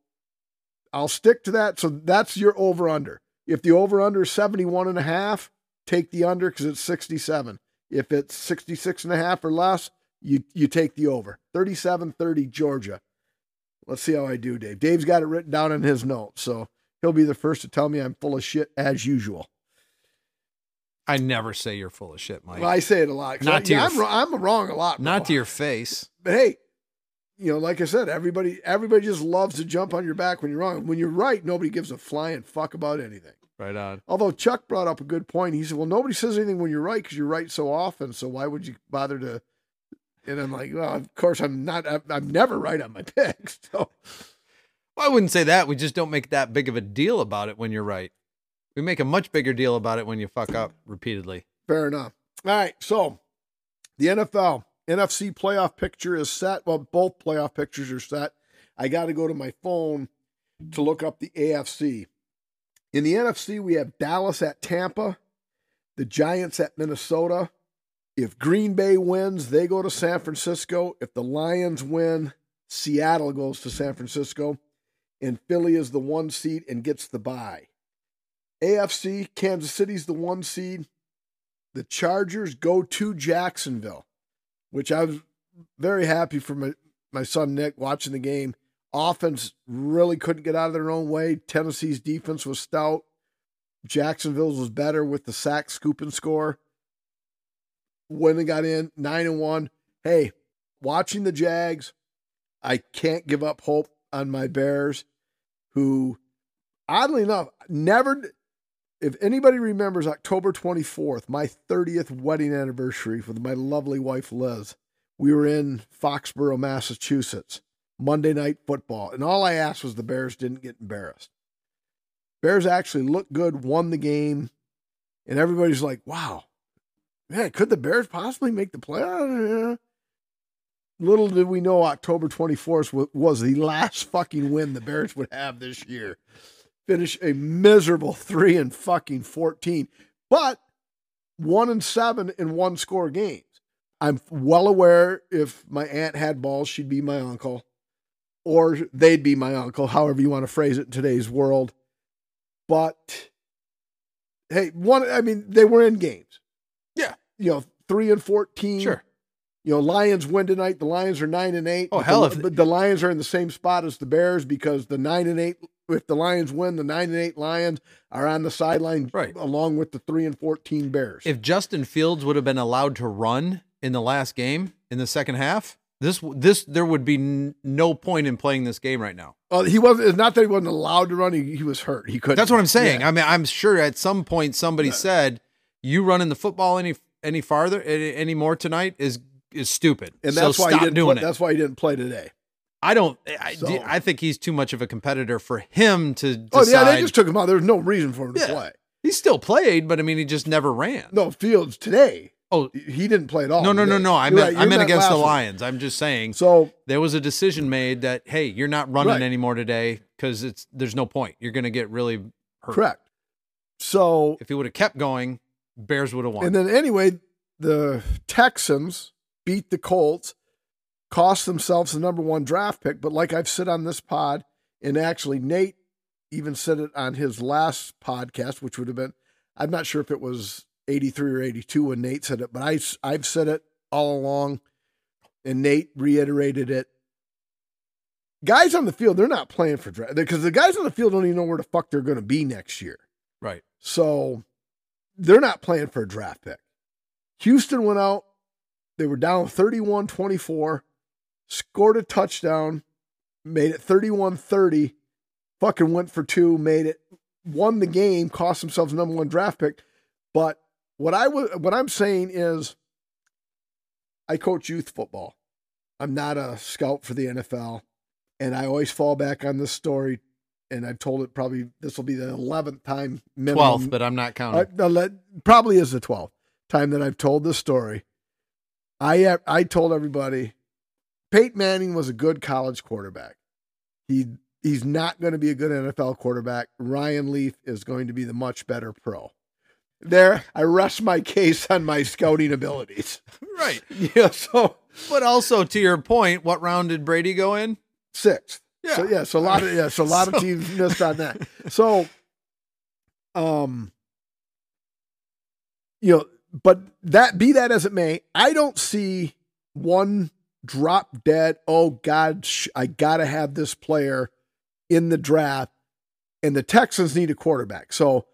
I'll stick to that. So that's your over under. If the over under is 71 and a half, take the under because it's 67. If it's 66 and a half or less, you you take the over. 37-30 Georgia. Let's see how I do, Dave. Dave's got it written down in his notes. So he'll be the first to tell me I'm full of shit as usual.
I never say you're full of shit, Mike.
Well, I say it a lot.
Not
I,
to your
I'm, wrong- I'm wrong a lot.
Not
bro.
to your face.
But hey, you know, like I said, everybody everybody just loves to jump on your back when you're wrong. When you're right, nobody gives a flying fuck about anything.
Right on.
Although Chuck brought up a good point. He said, "Well, nobody says anything when you're right because you're right so often. So why would you bother to?" And I'm like, "Well, of course I'm not. I'm, I'm never right on my picks." So
Well, I wouldn't say that. We just don't make that big of a deal about it when you're right. We make a much bigger deal about it when you fuck up repeatedly.
fair enough. All right, so the NFL NFC playoff picture is set. Well, both playoff pictures are set. I got to go to my phone to look up the AFC. In the NFC, we have Dallas at Tampa, the Giants at Minnesota. If Green Bay wins, they go to San Francisco. If the Lions win, Seattle goes to San Francisco. And Philly is the one seed and gets the bye. AFC, Kansas City's the one seed. The Chargers go to Jacksonville, which I was very happy for my, my son Nick watching the game. Offense really couldn't get out of their own way. Tennessee's defense was stout. Jacksonville's was better with the sack, scoop, and score. When they got in nine and one, hey, watching the Jags, I can't give up hope on my Bears, who, oddly enough, never. If anybody remembers October 24th, my 30th wedding anniversary with my lovely wife Liz, we were in Foxborough, Massachusetts, Monday night football, and all I asked was the Bears didn't get embarrassed. Bears actually looked good, won the game, and everybody's like, wow, man, could the Bears possibly make the playoffs? Little did we know October 24th was the last fucking win the Bears would have this year. Finish a miserable three and fucking 14, but one and seven in one score games. I'm well aware if my aunt had balls, she'd be my uncle, or they'd be my uncle, however you want to phrase it in today's world. But hey, one, I mean, they were in games.
Yeah.
You know, three and 14.
Sure.
You know, Lions win tonight. The Lions are nine and eight.
Oh,
but
hell,
The,
if-
but the Lions are in the same spot as the Bears because the nine and eight. If the Lions win, the nine and eight Lions are on the sideline,
Right.
along with the three and fourteen Bears.
If Justin Fields would have been allowed to run in the last game in the second half, this this there would be n- no point in playing this game right now.
uh, he wasn't. It's not that he wasn't allowed to run. He, he was hurt. He couldn't.
That's what I'm saying.
Yeah.
I mean, I'm sure at some point somebody said, "You running the football any any farther any, any more tonight is is stupid."
and
so
that's why
stop
he didn't.
doing
play,
it.
That's why he didn't play today.
I don't. I,
So-
I think he's too much of a competitor for him to decide.
Oh yeah, they just took him out. There was no reason for him to play.
he still played, but I mean, he just never ran.
No Fields today.
Oh
He didn't play at all.
no, no, no, no! I meant
right,
I meant against the. Lions. I'm just saying
So
there was a decision made that hey, you're not running
Right.
anymore today because it's there's no point. You're going to get really hurt.
correct. So
If he would have kept going, Bears would have won.
and then anyway, the Texans beat the Colts, cost themselves the number one draft pick. But like I've said on this pod, and actually Nate even said it on his last podcast, which would have been, I'm not sure if it was 83 or 82 when Nate said it, but I, I've said it all along, and Nate reiterated it. Guys on the field, they're not playing for draft because the guys on the field don't even know where the fuck they're going to be next year.
right.
So they're not playing for a draft pick. Houston went out. They were down 31 24, scored a touchdown, made it 31 30, fucking went for two, made it, won the game, cost themselves number one draft pick. But what I was, what I'm saying is, I coach youth football. I'm not a scout for the NFL, and I always fall back on this story. And I've told it probably this will be the eleventh time minimum.
Twelfth, but I'm not counting.
Uh, let- probably is the 12th time that I've told this story. I I told everybody Peyton Manning was a good college quarterback. He he's not going to be a good NFL quarterback. Ryan Leaf is going to be the much better pro. There, I rest my case on my scouting abilities.
right.
Yeah, so
But also to your point, what round did Brady go in?
sixth.
Yeah.
So yeah, so a lot of yeah, so a lot
So-
of teams missed on that. So, um, you know, but that be that as it may, I don't see one drop dead. Oh God, sh- I gotta have this player in the draft, and the Texans need a quarterback. So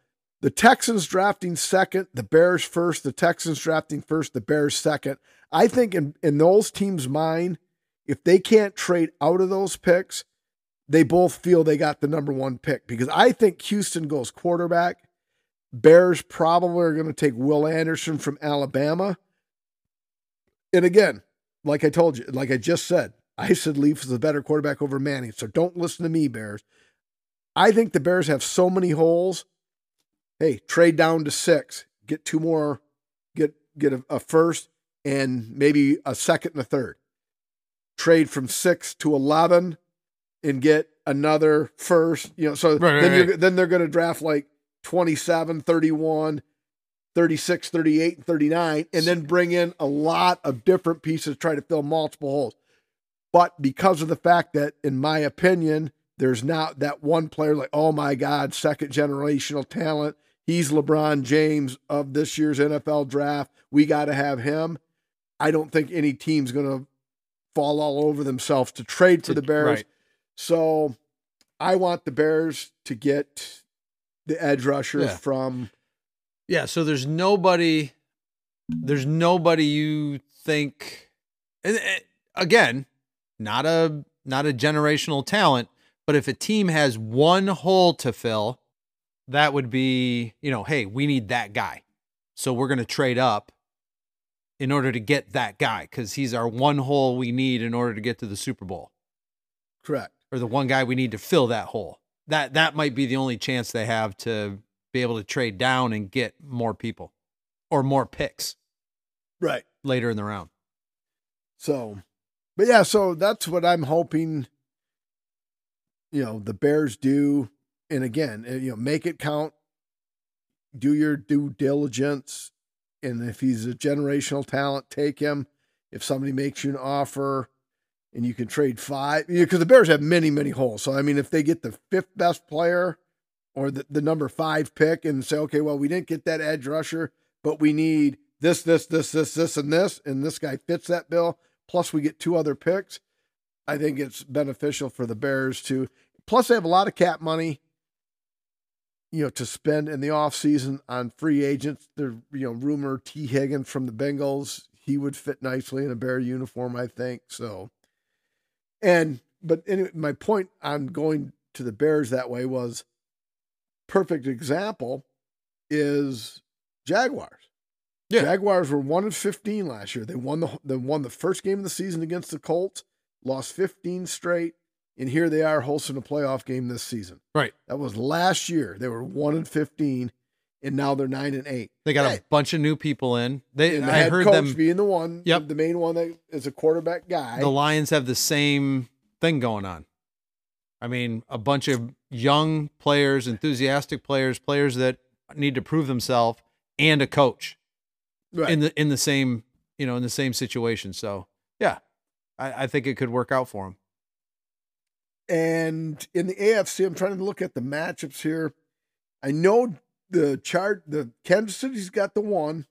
the Texans drafting second, the Bears first, the Texans drafting first, the Bears second. I think in, in those teams' mind, if they can't trade out of those picks, they both feel they got the number one pick because I think Houston goes quarterback. Bears probably are going to take Will Anderson from Alabama. And again, like I told you, like I just said, I said Leaf is a better quarterback over Manning. So don't listen to me, Bears. I think the Bears have so many holes. Hey, trade down to six, get two more, get get a, a first and maybe a second and a third. Trade from six to eleven and get another first. You know, so
Right,
then
right,
you're then they're going to draft like 27, 31, 36, 38, and 39, and then bring in a lot of different pieces to try to fill multiple holes. But because of the fact that, in my opinion, there's not that one player like, oh my God, second generational talent. He's LeBron James of this year's NFL draft. We got to have him. I don't think any team's going to fall all over themselves to trade for the Bears.
Right.
So I want the Bears to get the edge rusher
Yeah.
from
Yeah, so there's nobody there's nobody you think and, and again, not a not a generational talent, but if a team has one hole to fill, that would be, you know, hey, we need that guy. So we're going to trade up in order to get that guy cuz he's our one hole we need in order to get to the Super Bowl
correct.
or the one guy we need to fill that hole. That that might be the only chance they have to be able to trade down and get more people or more picks
Right.
later in the round.
So, but yeah, so that's what I'm hoping. You know, the Bears do, and again, uh, you know, make it count. Do your due diligence, and if he's a generational talent, take him. If somebody makes you an offer, and you can trade five, because the Bears have many, many holes. So I mean, if they get the fifth best player or the, the number five pick, and say, okay, well, we didn't get that edge rusher, but we need this, this, this, this, this, and this, and this guy fits that bill. Plus, we get two other picks. I think it's beneficial for the Bears to. Plus, they have a lot of cap money, you know, to spend in the offseason on free agents. There, you know, rumor Tee Higgins from the Bengals, he would fit nicely in a Bear uniform, I think. So, and but anyway, my point on going to the Bears that way was perfect example is Jaguars.
Yeah.
Jaguars were one and fifteen last year. They won the they won the first game of the season against the Colts, lost fifteen straight, and here they are hosting a playoff game this season.
Right.
That was last year. They were one and fifteen, and now they're nine and eight.
They got
Hey.
a bunch of new people in. They
And the
I
head
heard
coach
them
being the one,
Yep.
the main one that is a quarterback guy.
the Lions have the same thing going on. I mean, a bunch of young players, enthusiastic players, players that need to prove themselves and a coach
right.
in the in the same, you know, in the same situation. So, yeah. I, I think it could work out for them.
And in the AFC, I'm trying to look at the matchups here. I know the chart the Kansas City's got the one.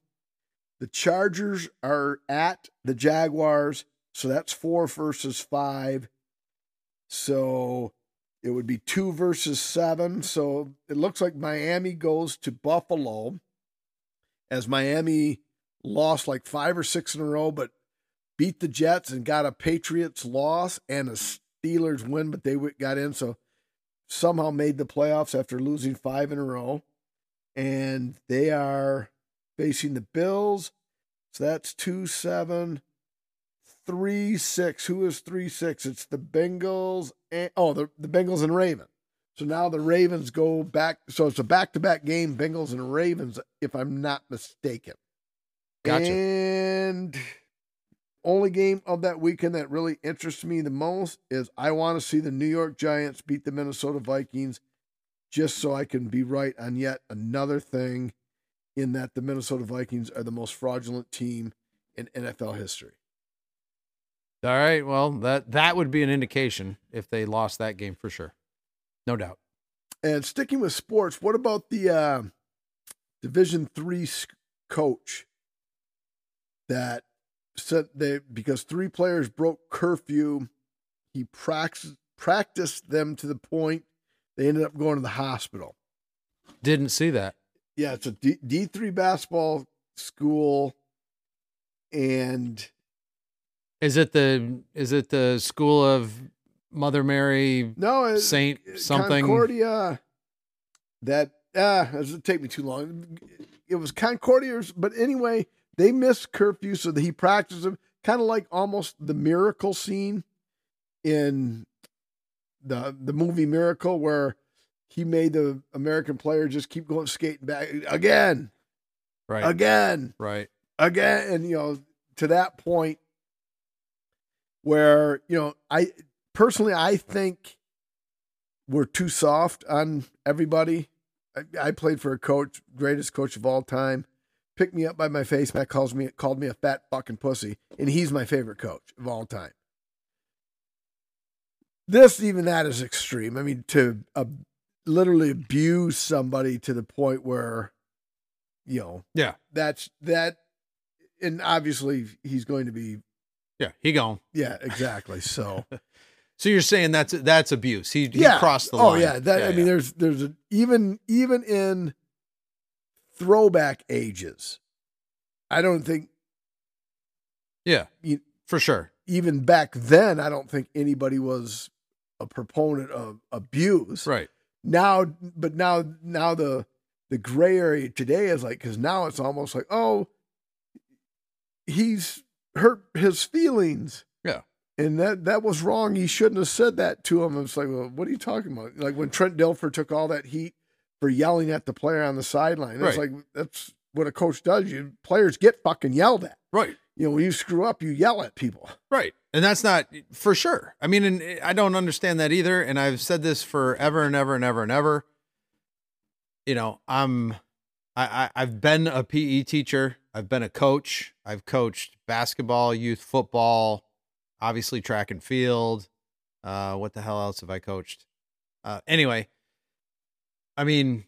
The Chargers are at the Jaguars, so that's four versus five. So it would be two versus seven. So it looks like Miami goes to Buffalo as Miami lost like five or six in a row, but beat the Jets and got a Patriots loss and a Steelers win, but they got in. So somehow made the playoffs after losing five in a row. And they are facing the Bills. So that's two, seven, three, six. Who is three, six? It's the Bengals and oh, the, the Bengals and Ravens. So now the Ravens go back. So it's a back to back game, Bengals and Ravens, if I'm not mistaken.
Gotcha.
And only game of that weekend that really interests me the most is I want to see the New York Giants beat the Minnesota Vikings just so I can be right on yet another thing in that the Minnesota Vikings are the most fraudulent team in NFL history.
All right. Well, that that would be an indication if they lost that game for sure. No doubt.
And sticking with sports, what about the uh, Division Three coach that said they because three players broke curfew, he practiced practiced them to the point They ended up going to the hospital.
Didn't see that.
Yeah, it's a D three basketball school, and
Is it the is it the school of Mother Mary
no it,
Saint something?
Concordia. That ah, uh, it take me too long. It was Concordia, but anyway, they missed curfew, so that he practiced them, kind of like almost the miracle scene in the the movie Miracle, where he made the American player just keep going skating back again,
right,
again,
right,
again, and you know to that point where you know I personally I think we're too soft on everybody. I, I played for a coach, greatest coach of all time. Picked me up by my face mask, calls me called me a fat fucking pussy, and he's my favorite coach of all time. This even that is extreme. I mean, to uh, literally abuse somebody to the point where, you know,
yeah,
that's that, and obviously he's going to be,
yeah, he gone,
yeah, exactly. So,
so you're saying that's that's abuse? He, he
yeah.
crossed the
oh,
line.
yeah, that
yeah,
I mean, there's there's a, even even in throwback ages, I don't think,
yeah,
you,
for sure.
Even back then, I don't think anybody was a proponent of abuse.
Right
now but now now the the gray area today is like because now it's almost like oh he's hurt his feelings.
Yeah.
And that that was wrong. He shouldn't have said that to him. It's like well what are you talking about? Like when trent dilfer took all that heat for yelling at the player on the sideline. It's
right.
like that's what a coach does. You players get fucking yelled at.
Right.
You know when you screw up you yell at people.
Right. And that's not for sure. I mean, and I don't understand that either. And I've said this forever and ever and ever and ever. You know, I'm, I, I have been a PE teacher. I've been a coach. I've coached basketball, youth football, obviously track and field. Uh, what the hell else have I coached? Uh, anyway, I mean,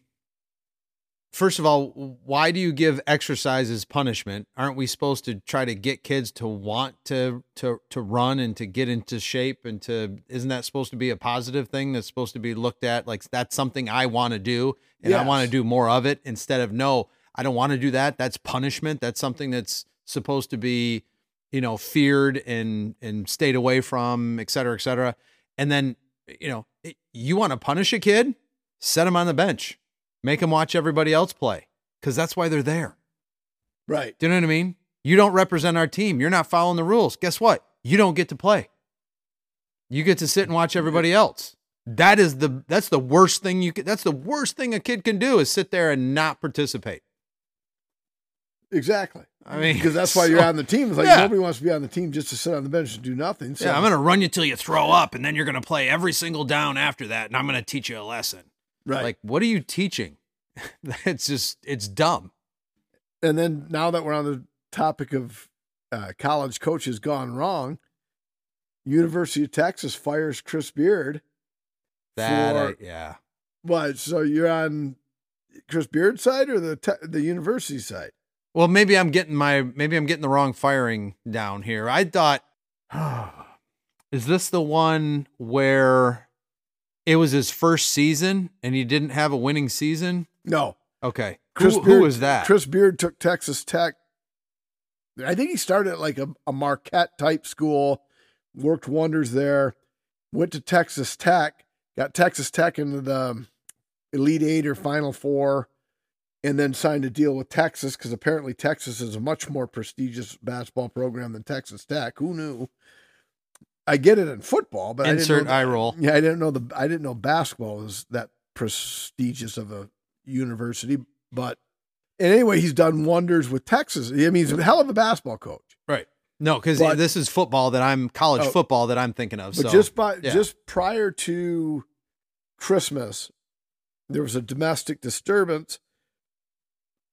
first of all, why do you give exercise as punishment? Aren't we supposed to try to get kids to want to to to run and to get into shape and to isn't that supposed to be a positive thing that's supposed to be looked at like that's something I want to do and yes. I want to do more of it instead of no, I don't want to do that. That's punishment. That's something that's supposed to be, you know, feared and and stayed away from, et cetera, et cetera. And then, you know, you want to punish a kid, set him on the bench Make them watch everybody else play because that's why they're there.
Right.
Do you know what I mean? You don't represent our team. You're not following the rules. Guess what? You don't get to play. You get to sit and watch everybody else. That is the that's the worst thing you can that's the worst thing a kid can do is sit there and not participate.
Exactly.
I mean,
because that's why you're on the team. It's like yeah. nobody wants to be on the team just to sit on the bench and do nothing. So.
Yeah, I'm going to run you till you throw up, and then you're going to play every single down after that, and I'm going to teach you a lesson.
Right.
Like, what are you teaching? it's just, it's dumb.
And then now that we're on the topic of uh, college coaches gone wrong, University of Texas fires Chris Beard.
That, for, yeah.
What? So you're on Chris Beard's side or the te- the university side?
Well, maybe I'm getting my maybe I'm getting the wrong firing down here. I thought, is this the one where it was his first season and he didn't have a winning season?
No.
Okay. Chris who, Beard, who was that?
Chris Beard took Texas Tech. I think he started at like a, a Marquette type school, worked wonders there, went to Texas Tech, got Texas Tech into the Elite Eight or Final Four, and then signed a deal with Texas because apparently Texas is a much more prestigious basketball program than Texas Tech. Who knew? I get it in football, but
insert
I
eye roll.
Yeah, I didn't know the I didn't know basketball was that prestigious of a university. But anyway, he's done wonders with Texas. I mean, he's a hell of a basketball coach.
Right. No, because this is football that I'm college oh, football that I'm thinking of.
But
so,
just by yeah. just prior to Christmas, there was a domestic disturbance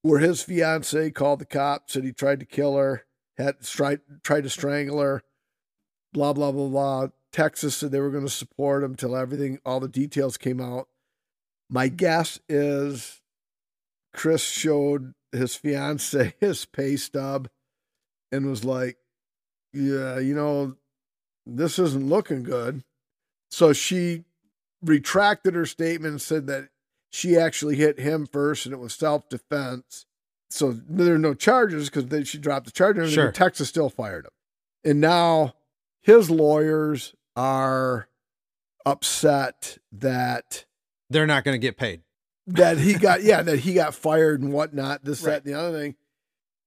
where his fiance called the cops, said he tried to kill her, had tried tried to strangle her blah, blah, blah, blah. Texas said they were going to support him till everything, all the details came out. My guess is Chris showed his fiance his pay stub and was like, Yeah, you know, this isn't looking good. So she retracted her statement and said that she actually hit him first and it was self defense. So there are no charges because then she dropped the charge and
Sure.
Texas still fired him. And now his lawyers are upset that
They're not going to get paid.
that he got yeah that he got fired and whatnot this
Right.
that and the other thing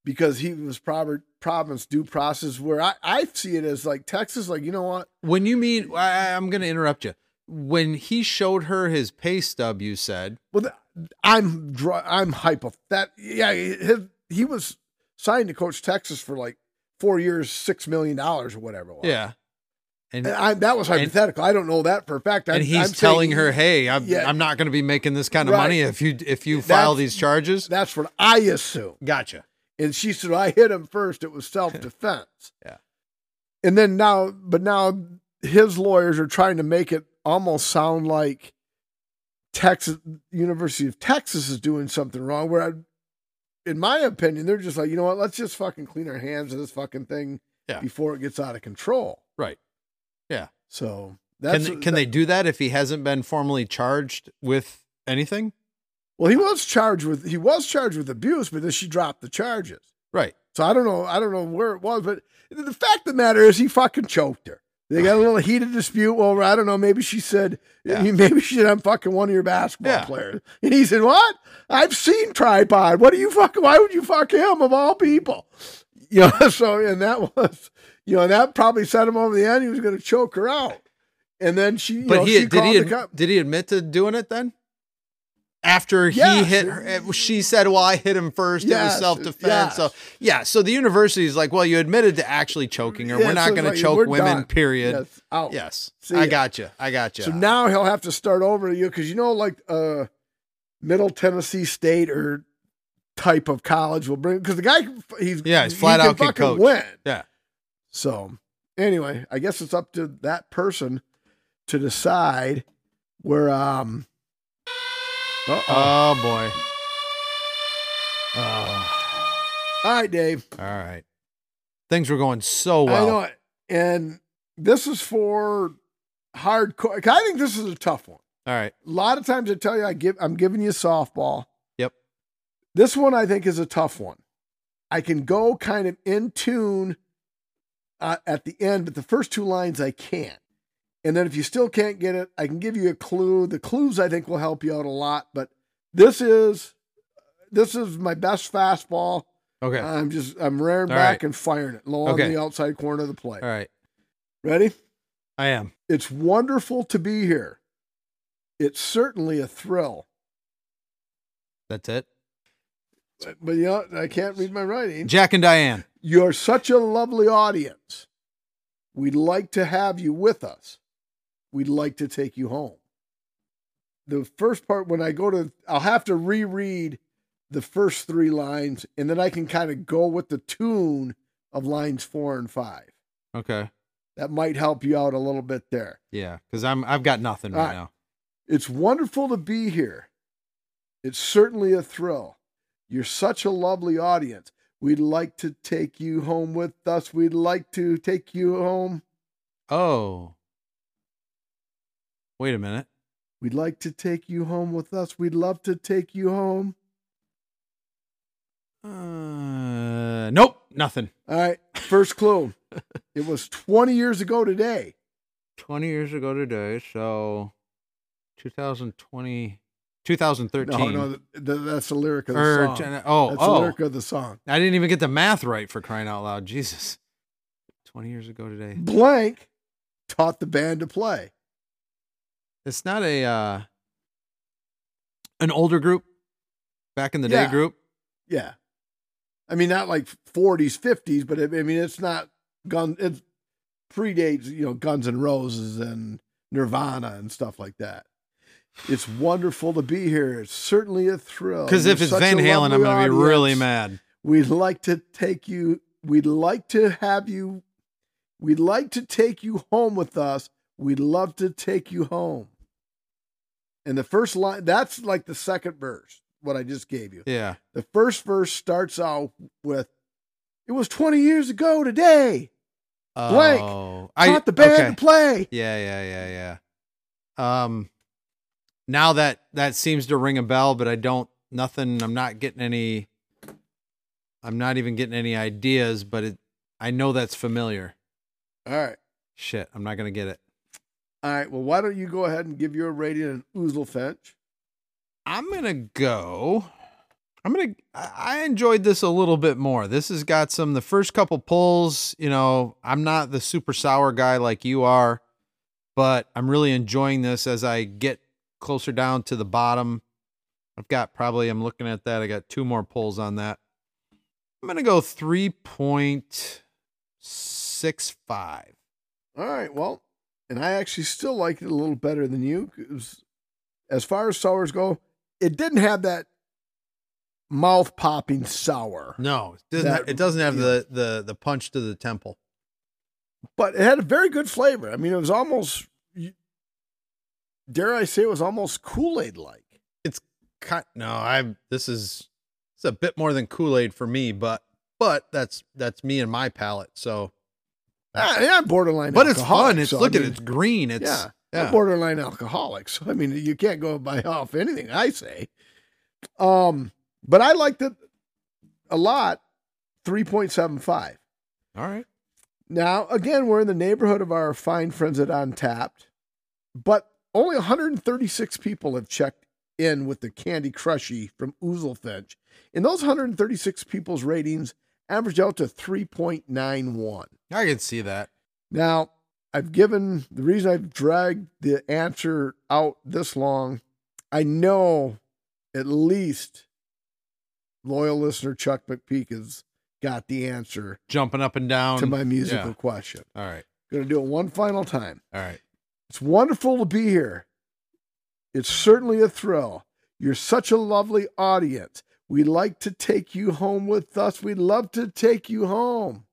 because he was proper province due process where I, I see it as like Texas like you know what
When you mean, I, I'm going to interrupt you. When he showed her his pay stub, you said,
well I'm I'm hypo that yeah his, he was signed to coach Texas for like four years six million dollars or whatever it was.
yeah. And,
And I, that was
And-
hypothetical. I don't know that for a fact. I'm,
and he's
I'm saying
telling her, "Hey, I'm,
Yeah.
I'm not going to be making this kind of
Right.
money if you if you file these charges."
That's what I assume.
Gotcha.
And she said, I hit him first. It was self defense.
Yeah.
And then now, but now his lawyers are trying to make it almost sound like Texas, University of Texas is doing something wrong. Where, I, in my opinion, they're just like, you know what? Let's just fucking clean our hands of this fucking thing
Yeah.
before it gets out of control.
Right. Yeah.
So
Can
that's
they, can they do that if he hasn't been formally charged with anything?
Well, he was charged with he was charged with abuse, but then she dropped the charges.
Right.
So I don't know. I don't know where it was, but the fact of the matter is, he fucking choked her. They got a little heated dispute over. I don't know. Maybe she said,
Yeah.
maybe she said, "I'm fucking one of your basketball
Yeah.
players," and he said, "What? I've seen tripod. What do you fucking? Why would you fuck him of all people?" You know. So and that was, you know, that probably set him over the end. He was going to choke her out, and then she. You
But
know,
he
she
did he
the
ad-
cop.
did he admit to doing it then? After he
Yes.
hit her, she said, "Well, I hit him first. it was self defense."
yes.
So yeah, so the university is like, "Well, you admitted to actually choking her. We're not
so
going
like,
to choke women."
done.
Period.
Yes.
Yes,
See
I got you. I got you.
So now he'll have to start over you because you know, like uh, Middle Tennessee State or type of college will bring because the guy he's
Yeah, he's
he
flat
can
out can
fucking
coach.
win.
Yeah.
So anyway, I guess it's up to that person to decide where um. Uh-oh.
oh boy. Oh,
All right, Dave.
all right. Things were going so
I
well.
know it, and this is for hardcore. I think this is a tough one.
All right.
A lot of times I tell you I give I'm giving you softball.
Yep.
This one I think is a tough one. I can go kind of in tune uh, at the end, but the first two lines I can't. And then if you still can't get it, I can give you a clue. The clues I think will help you out a lot. But this is this is my best fastball.
Okay.
I'm just I'm rearing
All
back
right.
and firing it low
Okay.
on the outside corner of the plate.
all right.
Ready?
I am.
It's wonderful to be here. It's certainly a thrill.
That's it.
But, but you know, I can't read my writing.
Jack and Diane.
You're such a lovely audience. We'd like to have you with us. We'd like to take you home. The first part, when I go to, I'll have to reread the first three lines, and then I can kind of go with the tune of lines four and five.
Okay.
That might help you out a little bit there.
Yeah, because I'm I've got nothing right
right.
now.
It's wonderful to be here. It's certainly a thrill. You're such a lovely audience. We'd like to take you home with us. We'd like to take you home.
Oh. Wait a minute.
We'd like to take you home with us. We'd love to take you home.
Uh, nope, nothing.
All right. First clue. it was 20 years ago today.
20 years ago today, so 2020 2013.
No, no, th- th- that's the lyric of the
Or
song.
ten- oh,
that's the
oh.
lyric of the song.
I didn't even get the math right for crying out loud. Jesus. 20 years ago today.
Blank taught the band to play.
It's not a uh an older group back in the
Yeah.
day group.
Yeah. I mean, not like 40s, 50s, but it, I mean, it's not gun. It predates, you know, Guns and Roses and Nirvana and stuff like that. It's wonderful to be here. It's certainly a thrill.
Because if it's Van Halen, I'm gonna be really mad.
We'd like to take you. We'd like to have you. We'd like to take you home with us. We'd love to take you home. And the first line, that's like the second verse, what I just gave you.
Yeah.
The first verse starts out with, "It was 20 years ago today. Blank.
Oh,
Taught the band
okay.
to play."
Yeah, yeah, yeah, yeah. Um, now that that seems to ring a bell, but I don't nothing. I'm not getting any. I'm not even getting any ideas, but it. I know that's familiar.
All right.
Shit, I'm not gonna get it.
All right. Well, why don't you go ahead and give your rating on Oozlefinch?
I'm gonna go. I'm gonna. I enjoyed this a little bit more. This has got some. The first couple pulls, you know, I'm not the super sour guy like you are, but I'm really enjoying this as I get closer down to the bottom. I've got probably. I'm looking at that. I got two more pulls on that. I'm gonna go three point six five.
All right. Well, and I actually still like it a little better than you. 'cause as far as sours go, it didn't have that mouth popping sour,
No, it doesn't.
That-
it doesn't have
yeah.
the the the punch to the temple.
but it had a very good flavor. I mean, it was almost, dare I say, it was almost Kool Aid like.
It's cut. No, I. This is. It's a bit more than Kool Aid for me, but but that's that's me and my palate. So,
Ah, yeah, borderline.
but it's fun. It's
so,
look at
mean,
it. It's green. It's
yeah,
yeah.
Borderline alcoholic. So I mean, you can't go by off anything I say. Um, but I liked it a lot. Three point seven five.
All right.
Now, again, we're in the neighborhood of our fine friends at Untappd, but only 136 people have checked in with the Candy Crushy from Oozlefinch. And those 136 people's ratings average out to 3.91.
I can see that.
Now, I've given the reason I've dragged the answer out this long. I know at least loyal listener Chuck McPeak has got the answer
Jumping up and down
to my musical
yeah.
question.
All right.
Going to do it one final time.
All right.
It's wonderful to be here. It's certainly a thrill. You're such a lovely audience. We'd like to take you home with us. We'd love to take you home.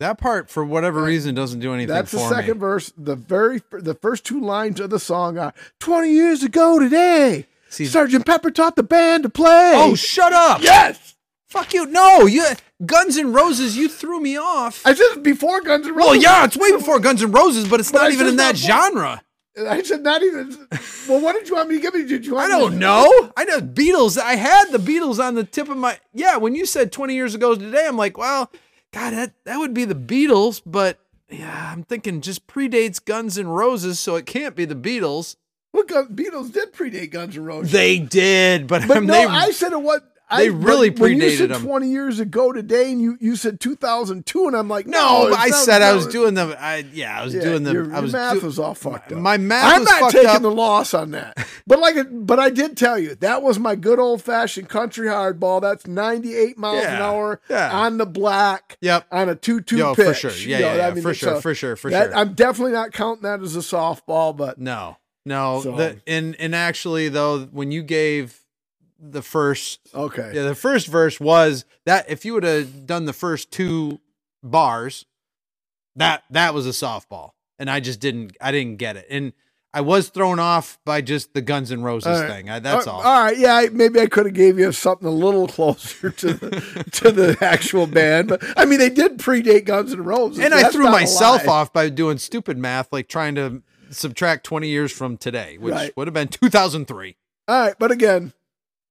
That part, for whatever reason, doesn't do anything
That's the second
me.
verse. The very the first two lines of the song are 20 years ago today.
See,
Sergeant Pepper taught the band to play.
oh, shut up!
yes.
Fuck you! No, you Guns N' Roses. You threw me off.
I said before Guns N' Roses.
well, yeah, it's way before Guns N' Roses, but it's
But
not
I
even in that genre.
I said not even. Well, what did you want me to give you? Did you want
I don't know. I know Beatles. I had the Beatles on the tip of my. Yeah, when you said 20 years ago today, I'm like, well, God, that, that would be the Beatles, but yeah, I'm thinking just predates Guns N' Roses, so it can't be the Beatles.
Well, Beatles did predate Guns N' Roses.
They did, but,
But
um,
no,
they,
I said it what
they
I,
really
but when you said
them.
Twenty years ago today, and you you said 2002, and I'm like,
no,
no,
I said I was doing the. I yeah, I was
yeah,
doing the.
Your,
I was
your math
do-
was all fucked up.
My math
I'm not taking
up.
the loss on that, but like, it, but I did tell you that was my good old fashioned country hardball. That's 98 miles an hour
yeah.
on the black
Yep.
on a two two pitch.
for sure. Yeah,
You
yeah,
know,
yeah,
I mean,
for sure,
a-
for sure, for
that-
sure.
I'm definitely not counting that as a softball, but
No, no.
So-
The, and and actually though, when you gave the first,
okay.
yeah, the first verse was that if you would have done the first two bars, that that was a softball, and I just didn't, I didn't get it, and I was thrown off by just the Guns and Roses
All right.
thing. I, that's
Uh,
all.
All right, yeah, I- maybe I could have gave you something a little closer to the, to the actual band, but I mean, they did predate Guns and Roses,
and I threw myself off by doing stupid math, like trying to subtract 20 years from today, which
Right.
would have been 2003.
All right, but again,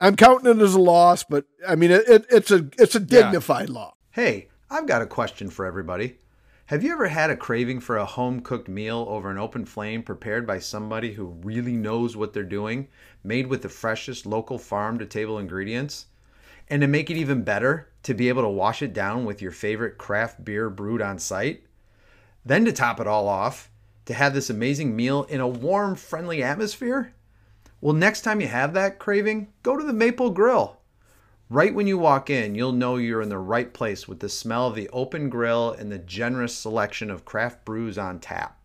I'm counting it as a loss, but I mean, it, it, it's a it's a
Yeah.
dignified loss.
Hey, I've got a question for everybody. Have you ever had a craving for a home cooked meal over an open flame prepared by somebody who really knows what they're doing, made with the freshest local farm to table ingredients? And to make it even better, to be able to wash it down with your favorite craft beer brewed on site? Then to top it all off, to have this amazing meal in a warm, friendly atmosphere? Well, next time you have that craving, go to the Maple Grill. Right when you walk in, you'll know you're in the right place with the smell of the open grill and the generous selection of craft brews on tap.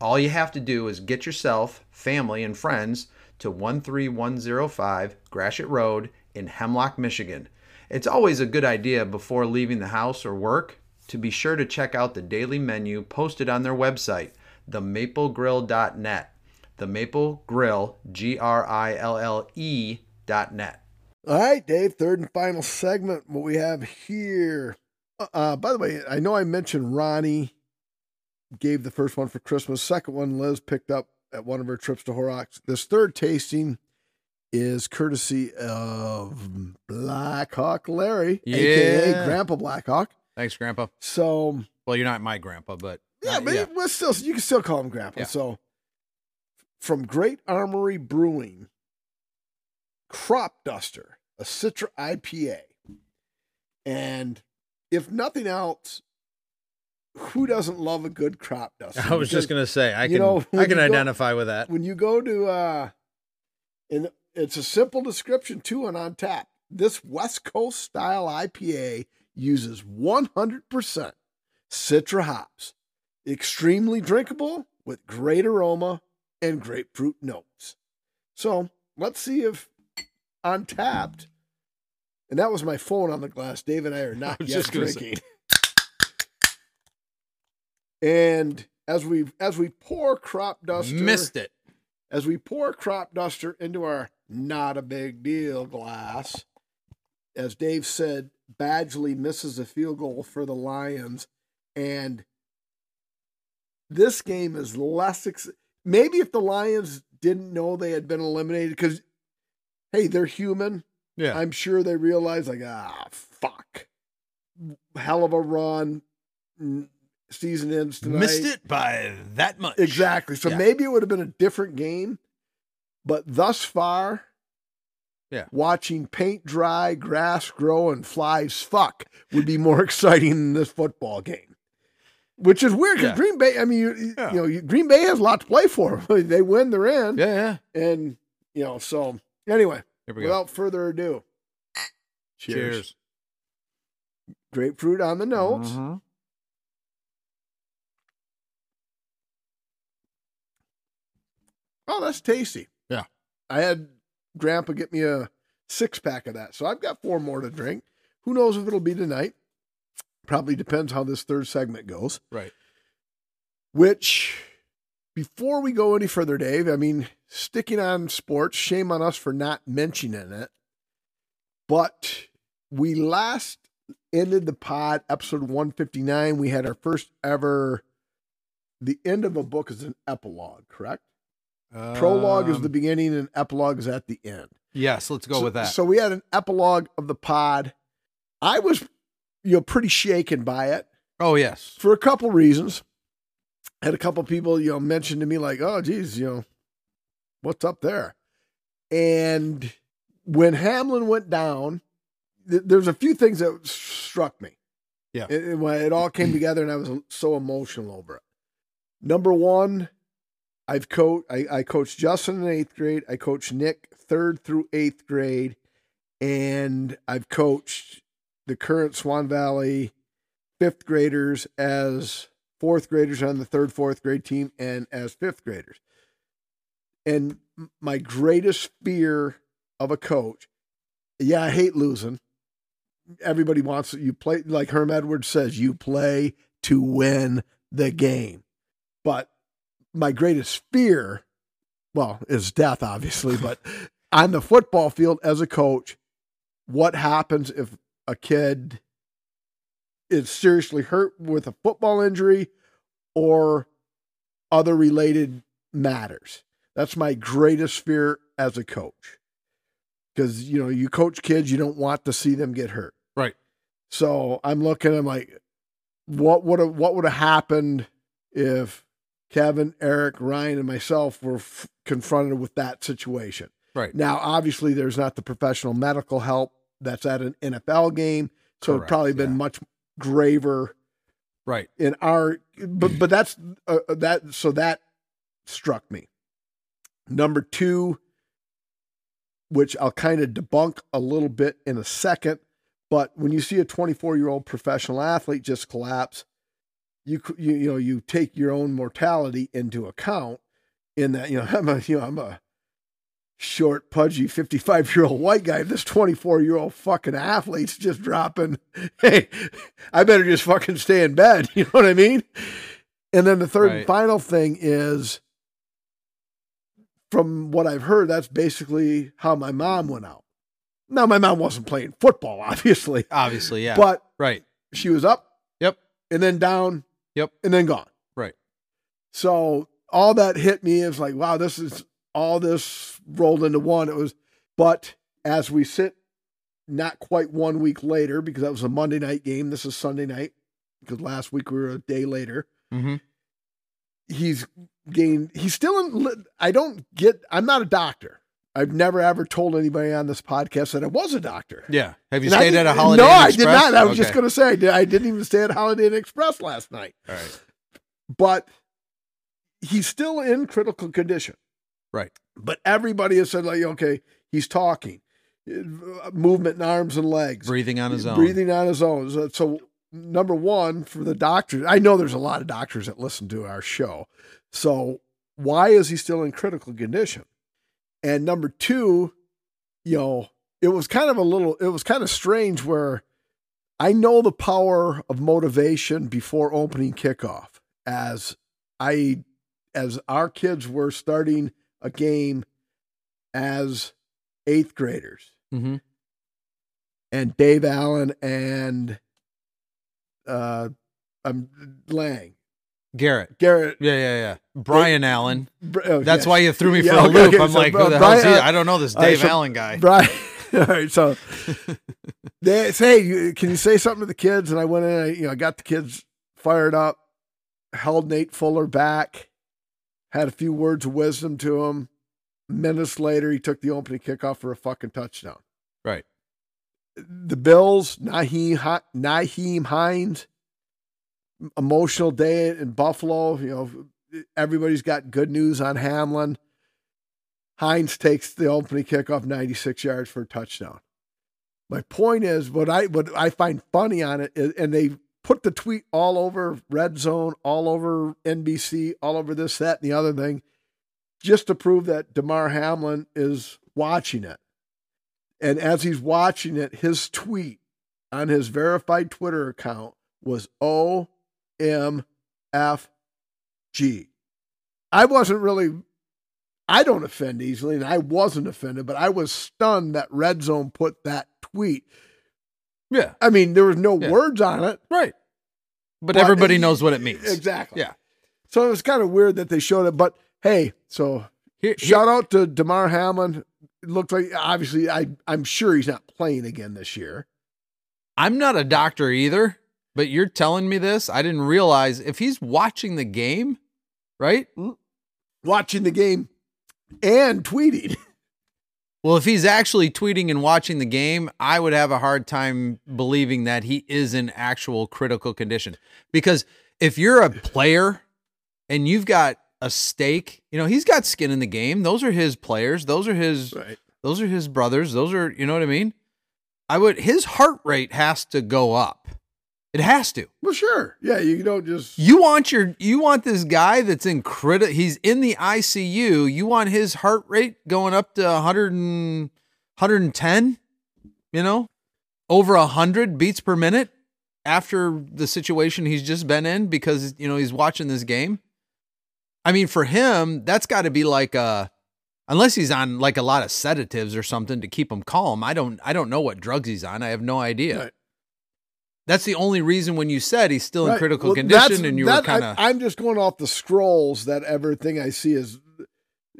All you have to do is get yourself, family, and friends to 13105 Gratiot Road in Hemlock, Michigan. It's always a good idea before leaving the house or work to be sure to check out the daily menu posted on their website, themaplegrill.net. The Maple Grill, G R I L L E dot net.
All right, Dave, third and final segment. What we have here. Uh, by the way, I know I mentioned Ronnie gave the first one for Christmas. Second one, Liz picked up at one of her trips to Horrocks. This third tasting is courtesy of Black Hawk Larry, aka Grandpa Black Hawk.
Thanks, Grandpa.
So
Well, you're not my grandpa, but
yeah,
uh,
but
yeah.
still you can still call him Grandpa.
Yeah.
So from Grand Armory Brewing, Crop Duster, a Citra IPA, and if nothing else, who doesn't love a good crop duster?
I was
Because
just gonna say I can
know,
I can
you go-
identify with that.
when you go to uh and it's a simple description too and on tap this west coast style ipa uses 100% citra hops extremely drinkable with great aroma and grapefruit notes. So let's see if Untappd. And that was my phone on the glass. Dave and i are not yet
just
drinking. and as we as we pour crop duster
Missed it.
as we pour crop duster into our not a big deal glass, as Dave said, Badgley misses a field goal for the Lions, and this game is less. Ex- Maybe if the Lions didn't know they had been eliminated, because hey, they're human.
Yeah.
I'm sure they realize like, ah, fuck, hell of a run. Season ends tonight.
Missed it by that much.
Exactly. So
Yeah.
maybe it would have been a different game. But thus far,
Yeah.
watching paint dry, grass grow, and flies fuck would be more exciting than this football game. Which is weird because
Yeah.
Green Bay, I mean, you,
Yeah.
you know, you- Green Bay has a lot to play for. they win, they're in.
Yeah, yeah.
And, you know, so anyway,
we go.
without further ado, cheers.
Cheers.
Grapefruit on the nose.
Mhm.
Oh, that's tasty.
Yeah.
I had Grandpa get me a six pack of that. So I've got four more to drink. Who knows if it'll be tonight? Probably depends how this third segment goes.
Right.
Which, before we go any further, Dave, I mean, sticking on sports, shame on us for not mentioning it. But we last ended the pod, episode 159. We had our first ever, the end of a book is an epilogue, correct? Prologue is
Um,
the beginning and epilogue is at the end.
Yes, let's go
so,
with that.
So we had an epilogue of the pod. I was, you know, pretty shaken by it
oh yes.
for a couple reasons. Had a couple people, you know, mention to me like, "Oh, geez, you know, what's up there?" And when Hamlin went down, th- there's a few things that struck me.
Yeah.
it, it- when it all came together, and I was so emotional over it. Number one, I've coached. I, I coached Justin in eighth grade. I coached Nick third through eighth grade, and I've coached the current Swan Valley fifth graders as fourth graders on the third, fourth grade team, and as fifth graders. And my greatest fear of a coach, yeah, I hate losing. Everybody wants you play like Herm Edwards says, you play to win the game. But my greatest fear, well, is death, obviously, but on the football field as a coach, what happens if a kid is seriously hurt with a football injury or other related matters? That's my greatest fear as a coach. Because, you know, you coach kids, you don't want to see them get hurt.
Right.
So I'm looking, I'm like, what would have what would have happened if Kevin, Eric, Ryan, and myself were f- confronted with that situation?
Right.
Now, obviously, there's not the professional medical help that's at an NFL game, so
Correct,
probably been
yeah.
much graver
Right.
in our. But but that's uh, that. So that struck me. Number two, which I'll kind of debunk a little bit in a second, but when you see a 24 year old professional athlete just collapse, you you you know you take your own mortality into account. In that you know I'm a you know I'm a short, pudgy 55 year old white guy. This 24 year old fucking athlete's just dropping. Hey, I better just fucking stay in bed. You know what I mean? And then the third and final thing is from what I've heard, that's basically how my mom went out. Now, my mom wasn't playing football, obviously,
Obviously, yeah.
but
right.
she was up
Yep.
and then down
Yep.
and then gone.
Right.
So all that hit me. is like, wow, this is all this rolled into one. It was, but as we sit, not quite one week later, because that was a Monday night game. This is Sunday night, because last week we were a day later.
Mm-hmm.
He's gained. He's still in. I don't get. I'm not a doctor. I've never ever told anybody on this podcast that I was a doctor.
Yeah. Have you
And
stayed at a Holiday
No, I did not. I was just going to say I, did, I didn't even stay at Holiday Inn Express last night.
All right.
But he's still in critical condition.
Right.
But everybody has said like, okay, he's talking, movement in arms and legs,
Breathing on his own.
breathing on his own. So, so number one for the doctors, I know there's a lot of doctors that listen to our show. So why is he still in critical condition? And number two, you know, it was kind of a little, it was kind of strange where I know the power of motivation before opening kickoff as I, as our kids were starting a game as eighth graders
Mm-hmm.
and Dave Allen and uh um Lang.
Garrett.
Garrett.
Yeah, yeah, yeah. Brian Allen.
Oh,
That's
yes.
why you threw me
Yeah,
for a
okay,
loop.
okay,
I'm
so,
like,
uh,
who the hell is he? I don't know this Dave
so
Allen guy.
Brian. All right, so they say, "Hey, can you say something to the kids?" And I went in, I, you know, I got the kids fired up, held Nate Fuller back, had a few words of wisdom to him. Minutes later, he took the opening kickoff for a fucking touchdown.
Right.
the Bills, Nyheim, Nyheim Hines, emotional day in Buffalo. You know, everybody's got good news on Hamlin. Hines takes the opening kickoff 96 yards for a touchdown. My point is, what I what I find funny on it is, and they put the tweet all over Red Zone, all over NBC, all over this, that, and the other thing, just to prove that Damar Hamlin is watching it. And as he's watching it, his tweet on his verified Twitter account was OMFG. I wasn't really, I don't offend easily, and I wasn't offended, but I was stunned that Red Zone put that tweet.
Yeah.
I mean, there was no
Yeah.
words on it.
Right. But,
But
everybody
it-
knows what it means.
Exactly.
Yeah.
So it was kind of weird that they showed it. But hey, so
Here, here-
shout out to Damar Hamlin. It looked like obviously I I'm sure he's not playing again this year.
I'm not a doctor either, but you're telling me this. I didn't realize if he's watching the game, right? Hmm?
Watching the game and tweeting.
Well, if he's actually tweeting and watching the game, I would have a hard time believing that he is in actual critical condition. Because if you're a player and you've got a stake, you know, he's got skin in the game. Those are his players. Those are his
Right.
those are his brothers. Those are, you know what I mean? I would his heart rate has to go up. It has to.
Well, sure. Yeah, you don't just
You want your you want this guy that's in criti- he's in the ICU. You want his heart rate going up to 100 and, 110, you know? Over 100 beats per minute after the situation he's just been in because you know he's watching this game. I mean, for him, that's got to be like a unless he's on like a lot of sedatives or something to keep him calm. I don't I don't know what drugs he's on. I have no idea.
Right.
That's the only reason when you said he's still in critical
Well,
condition and you were kind of
I'm just going off the scrolls that everything I see is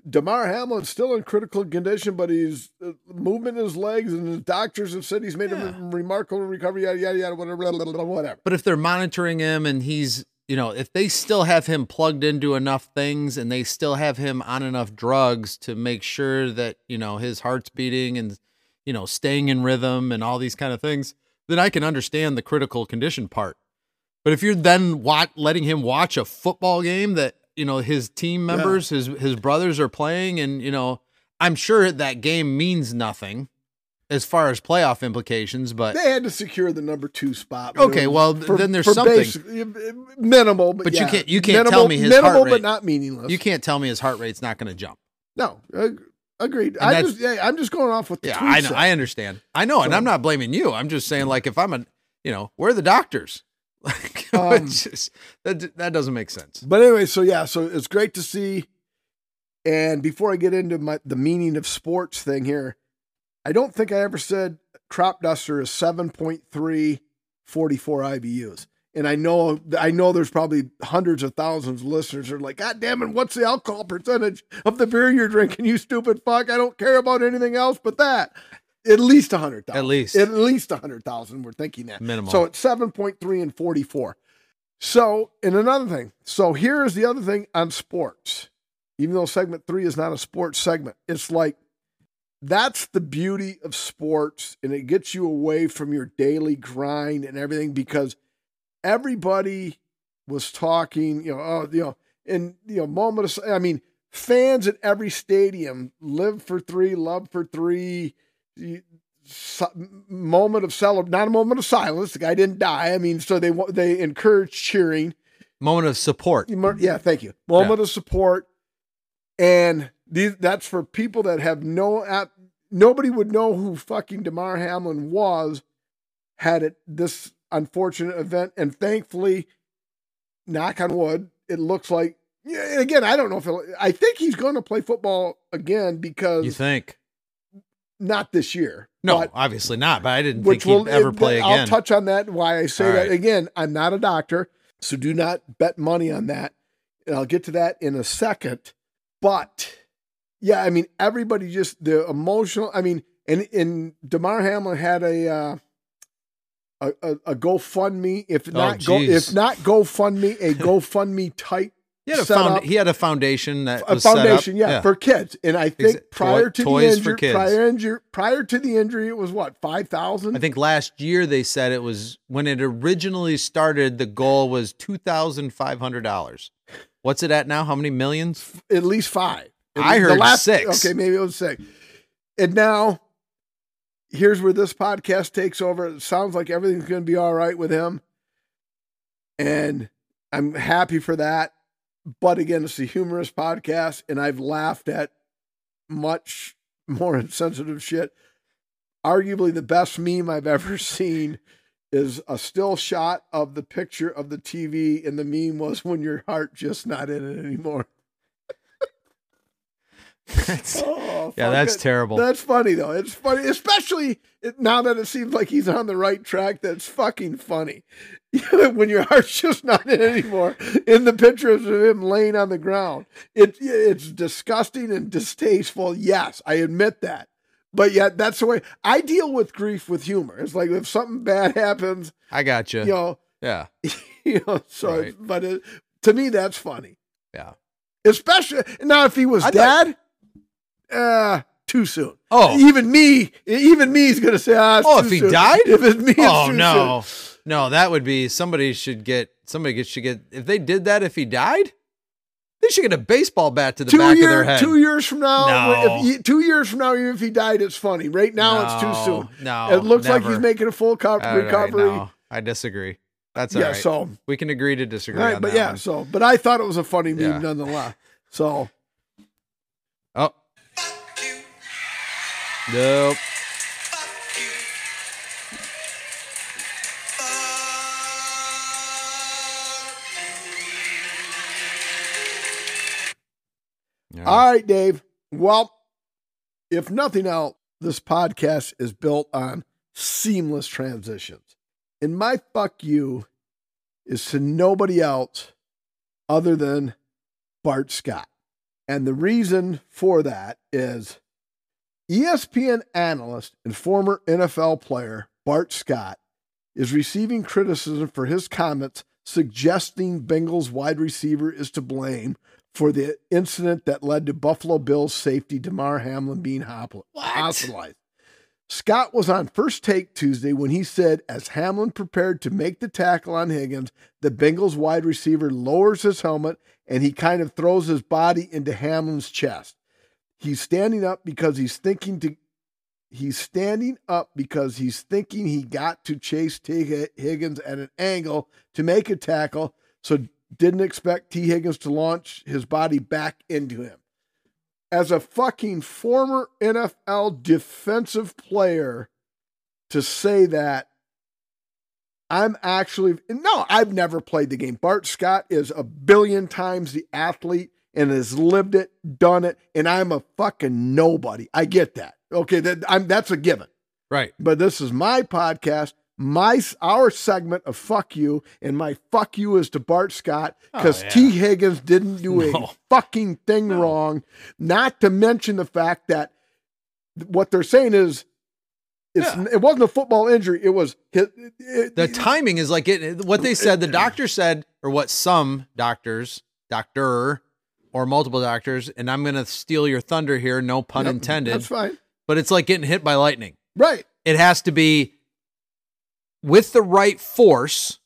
Damar Hamlin's still in critical condition, but he's uh, movement in his legs, and the doctors have said he's made
Yeah.
a remarkable recovery. Yada yada yada. Whatever. Whatever.
But if they're monitoring him and he's, you know, if they still have him plugged into enough things and they still have him on enough drugs to make sure that, you know, his heart's beating and, you know, staying in rhythm and all these kind of things, then I can understand the critical condition part. But if you're then wat- letting him watch a football game that, you know, his team members, his his brothers are playing and, you know, I'm sure that game means nothing as far as playoff implications, but
They had to secure the number two spot.
Okay, well, then there's something.
minimal, but,
But you can't- you can't
minimal,
tell me his
minimal,
heart
but not meaningless.
you can't tell me his heart rate's not going to jump.
No, agreed.
And
I just, yeah, I'm just going off with the
Yeah, I know. I understand. I know, and I'm not blaming you. I'm just saying, like, if I'm a, you know, where are the doctors? Like,
Um,
just, that that doesn't make sense.
But anyway, so yeah, so it's great to see. And before I get into my the meaning of sports thing here, I don't think I ever said crop duster is 7.3 44 IBUs. And I know I know there's probably hundreds of thousands of listeners are like, God damn it, what's the alcohol percentage of the beer you're drinking, you stupid fuck? I don't care about anything else but that. At least a hundred thousand.
At least.
At least a hundred thousand. We're thinking that.
Minimum.
So it's seven point three and forty four. So, and another thing. So here is the other thing on sports. Even though segment three is not a sports segment, it's like that's the beauty of sports, and it gets you away from your daily grind and everything because everybody was talking, you know, oh, you know, and you know, moment of, I mean, fans at every stadium live for three, love for three. Moment of celebration, not a moment of silence. The guy didn't die. I mean, so they they encourage cheering.
Moment of support.
Yeah, thank you. Moment yeah. of support, and these that's for people that have no app. Nobody would know who fucking Damar Hamlin was had it this unfortunate event. And thankfully, knock on wood, it looks like. Yeah, again, I don't know if I think he's going to play football again because
you think
not this year.
No, but, obviously not. But I didn't think he'd will, ever play again.
I'll touch on that. Why I say All that right. again. I'm not a doctor, so do not bet money on that. And I'll get to that in a second. But yeah, I mean, everybody just the emotional. I mean, and and Damar Hamlin had a. Uh, a, a, a GoFundMe, if oh, not go, if not GoFundMe, a GoFundMe type
he had a found, he had a foundation that
a foundation, yeah, yeah, for kids. And I think Ex- prior to the injury, prior, injury, prior to the injury, it was what five thousand.
I think last year they said it was when it originally started. The goal was two thousand five hundred dollars. What's it at now? How many millions?
At least five. At
I
least,
heard
last,
six.
Okay, maybe it was six. And now here's where this podcast takes over. It sounds like everything's going to be all right with him. And I'm happy for that. But again, it's a humorous podcast, and I've laughed at much more insensitive shit. Arguably, the best meme I've ever seen is a still shot of the picture of the TV, and the meme was when your heart just not in it anymore.
That's, oh, yeah, that's it. terrible.
That's funny though. It's funny, especially now that it seems like he's on the right track. That's fucking funny. when your heart's just not in anymore. In the pictures of him laying on the ground, it it's disgusting and distasteful. Yes, I admit that. But yet, that's the way I deal with grief with humor. It's like if something bad happens,
I got you.
You know,
yeah.
you know, so right. but it, to me, that's funny.
Yeah.
Especially now, if he was I dad. Thought- uh, too soon.
Oh,
even me, even me is gonna say, ah,
oh, if he
soon.
died,
if it's me,
oh no, soon. no, that would be somebody should get somebody should get if they did that if he died. They should get a baseball bat to the
two
back
year,
of their head.
Two years from now,
no.
if he, two years from now, even if he died, it's funny. Right now,
no,
it's too soon.
No,
it looks
never.
like he's making a full co- recovery.
Right, no, I disagree. That's all
yeah.
right.
So
we can agree to disagree.
Right, but yeah. One. So, but I thought it was a funny meme yeah. nonetheless. So,
Nope.
Yeah. All right, Dave. Well, if nothing else, this podcast is built on seamless transitions. And my fuck you is to nobody else other than Bart Scott. And the reason for that is ESPN analyst and former NFL player Bart Scott is receiving criticism for his comments suggesting Bengals wide receiver is to blame for the incident that led to Buffalo Bills safety Damar Hamlin being hospitalized. Scott was on first take Tuesday when he said, as Hamlin prepared to make the tackle on Higgins, the Bengals wide receiver lowers his helmet and he kind of throws his body into Hamlin's chest. He's standing up because he's thinking to he's standing up because he's thinking he got to chase Tee Higgins at an angle to make a tackle, so didn't expect Tee Higgins to launch his body back into him. As a fucking former NFL defensive player, to say that I'm actually no, I've never played the game. Bart Scott is a billion times the athlete and has lived it, done it, and I'm a fucking nobody. I get that. Okay, that I'm that's a given.
Right.
But this is my podcast, my our segment of fuck you, and my fuck you is to Bart Scott because
Oh, yeah.
Tee Higgins didn't do a fucking thing
No.
wrong. Not to mention the fact that what they're saying is. It's,
Yeah.
It wasn't a football injury. It was it, it-
The timing is like it. What they said, the doctor said, or what some doctors, doctor, or multiple doctors, and I'm going to steal your thunder here, no pun
Yep,
intended.
That's fine.
But it's like getting hit by lightning.
Right.
It has to be with the right force,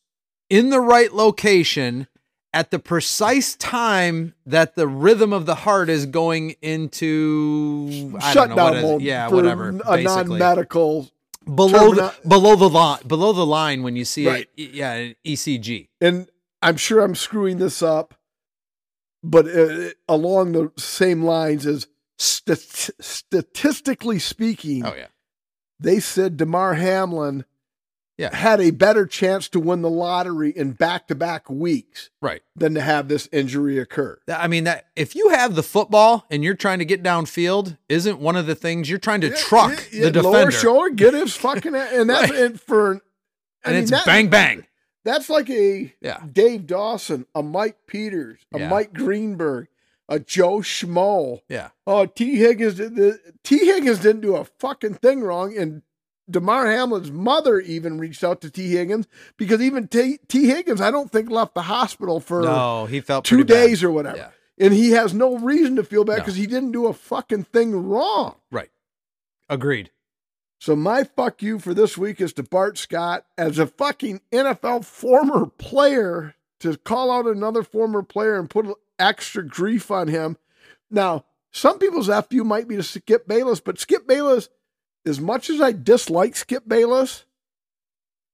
in the right location, at the precise time that the rhythm of the heart is going into I don't know what
Shutdown mode.
yeah, whatever.
A non-medical,
below the below the line, below the line when you see
Right.
it, yeah, an ECG.
and I'm sure I'm screwing this up, but uh, along the same lines as stat- statistically speaking,
Oh yeah,
they said Damar Hamlin
Yeah.
had a better chance to win the lottery in back-to-back weeks
right.
than to have this injury occur.
I mean that if you have the football and you're trying to get downfield, isn't one of the things you're trying to truck
Yeah,
the
yeah, Lower shoulder, get his fucking and that's
Right.
and for I
and
mean,
it's
that-
bang bang.
That's like a
Yeah.
Dave Dawson, a Mike Peters, a
Yeah.
Mike Greenberg, a Joe Schmo.
Yeah,
Oh, Tee Higgins, Tee Higgins didn't do a fucking thing wrong, and Damar Hamlin's mother even reached out to Tee Higgins because even T. Tee Higgins, I don't think left the hospital for
no, he felt
two
pretty bad.
days or whatever,
Yeah,
and he has no reason to feel bad
No.
because he didn't do a fucking thing wrong.
right. Agreed.
So my fuck you for this week is to Bart Scott as a fucking NFL former player to call out another former player and put extra grief on him. Now, some people's FU might be to Skip Bayless, but Skip Bayless, as much as I dislike Skip Bayless,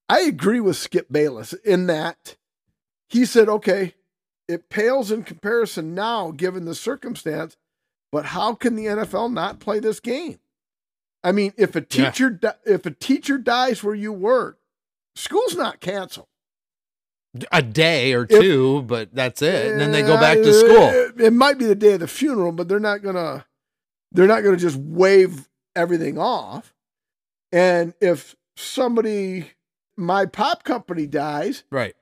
I agree with Skip Bayless in that he said, okay, it pales in comparison now given the circumstance, but how can the NFL not play this game? I mean, if a
Yeah.
teacher di- if a teacher dies where you work, school's not canceled.
A day or
If-
two, but that's it, and then they go back to school.
It, it might be the day of the funeral, but they're not gonna they're not gonna just wave everything off. And if somebody, my pop company dies,
Right.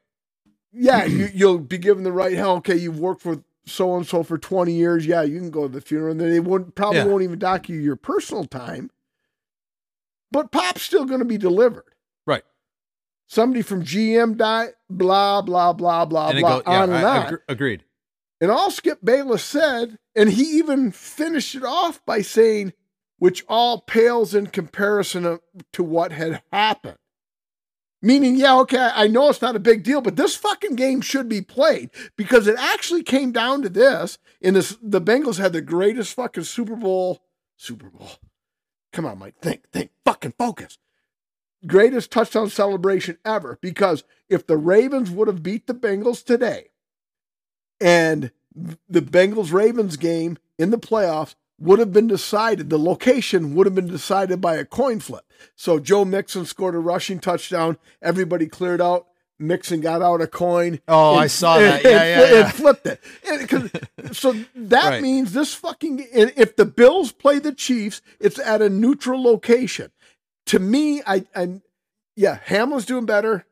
yeah, you, you'll be given the right. Hell, okay, you've worked for so and so for twenty years. Yeah, you can go to the funeral, and they won't probably
Yeah.
won't even dock you your personal time. But pop's still going to be delivered.
Right.
Somebody from GM died. Blah blah blah blah
and
blah.
Yeah,
on and
I-
on.
agreed.
And all Skip Bayless said, and he even finished it off by saying, which all pales in comparison to what had happened. Meaning, yeah, okay, I know it's not a big deal, but this fucking game should be played because it actually came down to this. And this, the Bengals had the greatest fucking Super Bowl. Super Bowl. Come on, Mike. Think, think, fucking focus. Greatest touchdown celebration ever because if the Ravens would have beat the Bengals today, and the Bengals Ravens game in the playoffs would have been decided, the location would have been decided by a coin flip. So Joe Mixon scored a rushing touchdown. Everybody cleared out. Mixon got out a coin.
Oh,
and-
I saw
and-
that. Yeah,
and
yeah, yeah.
And flipped it. And 'cause- so that
Right.
means this fucking. If the Bills play the Chiefs, it's at a neutral location. To me, I, I yeah, Hamlin's doing better.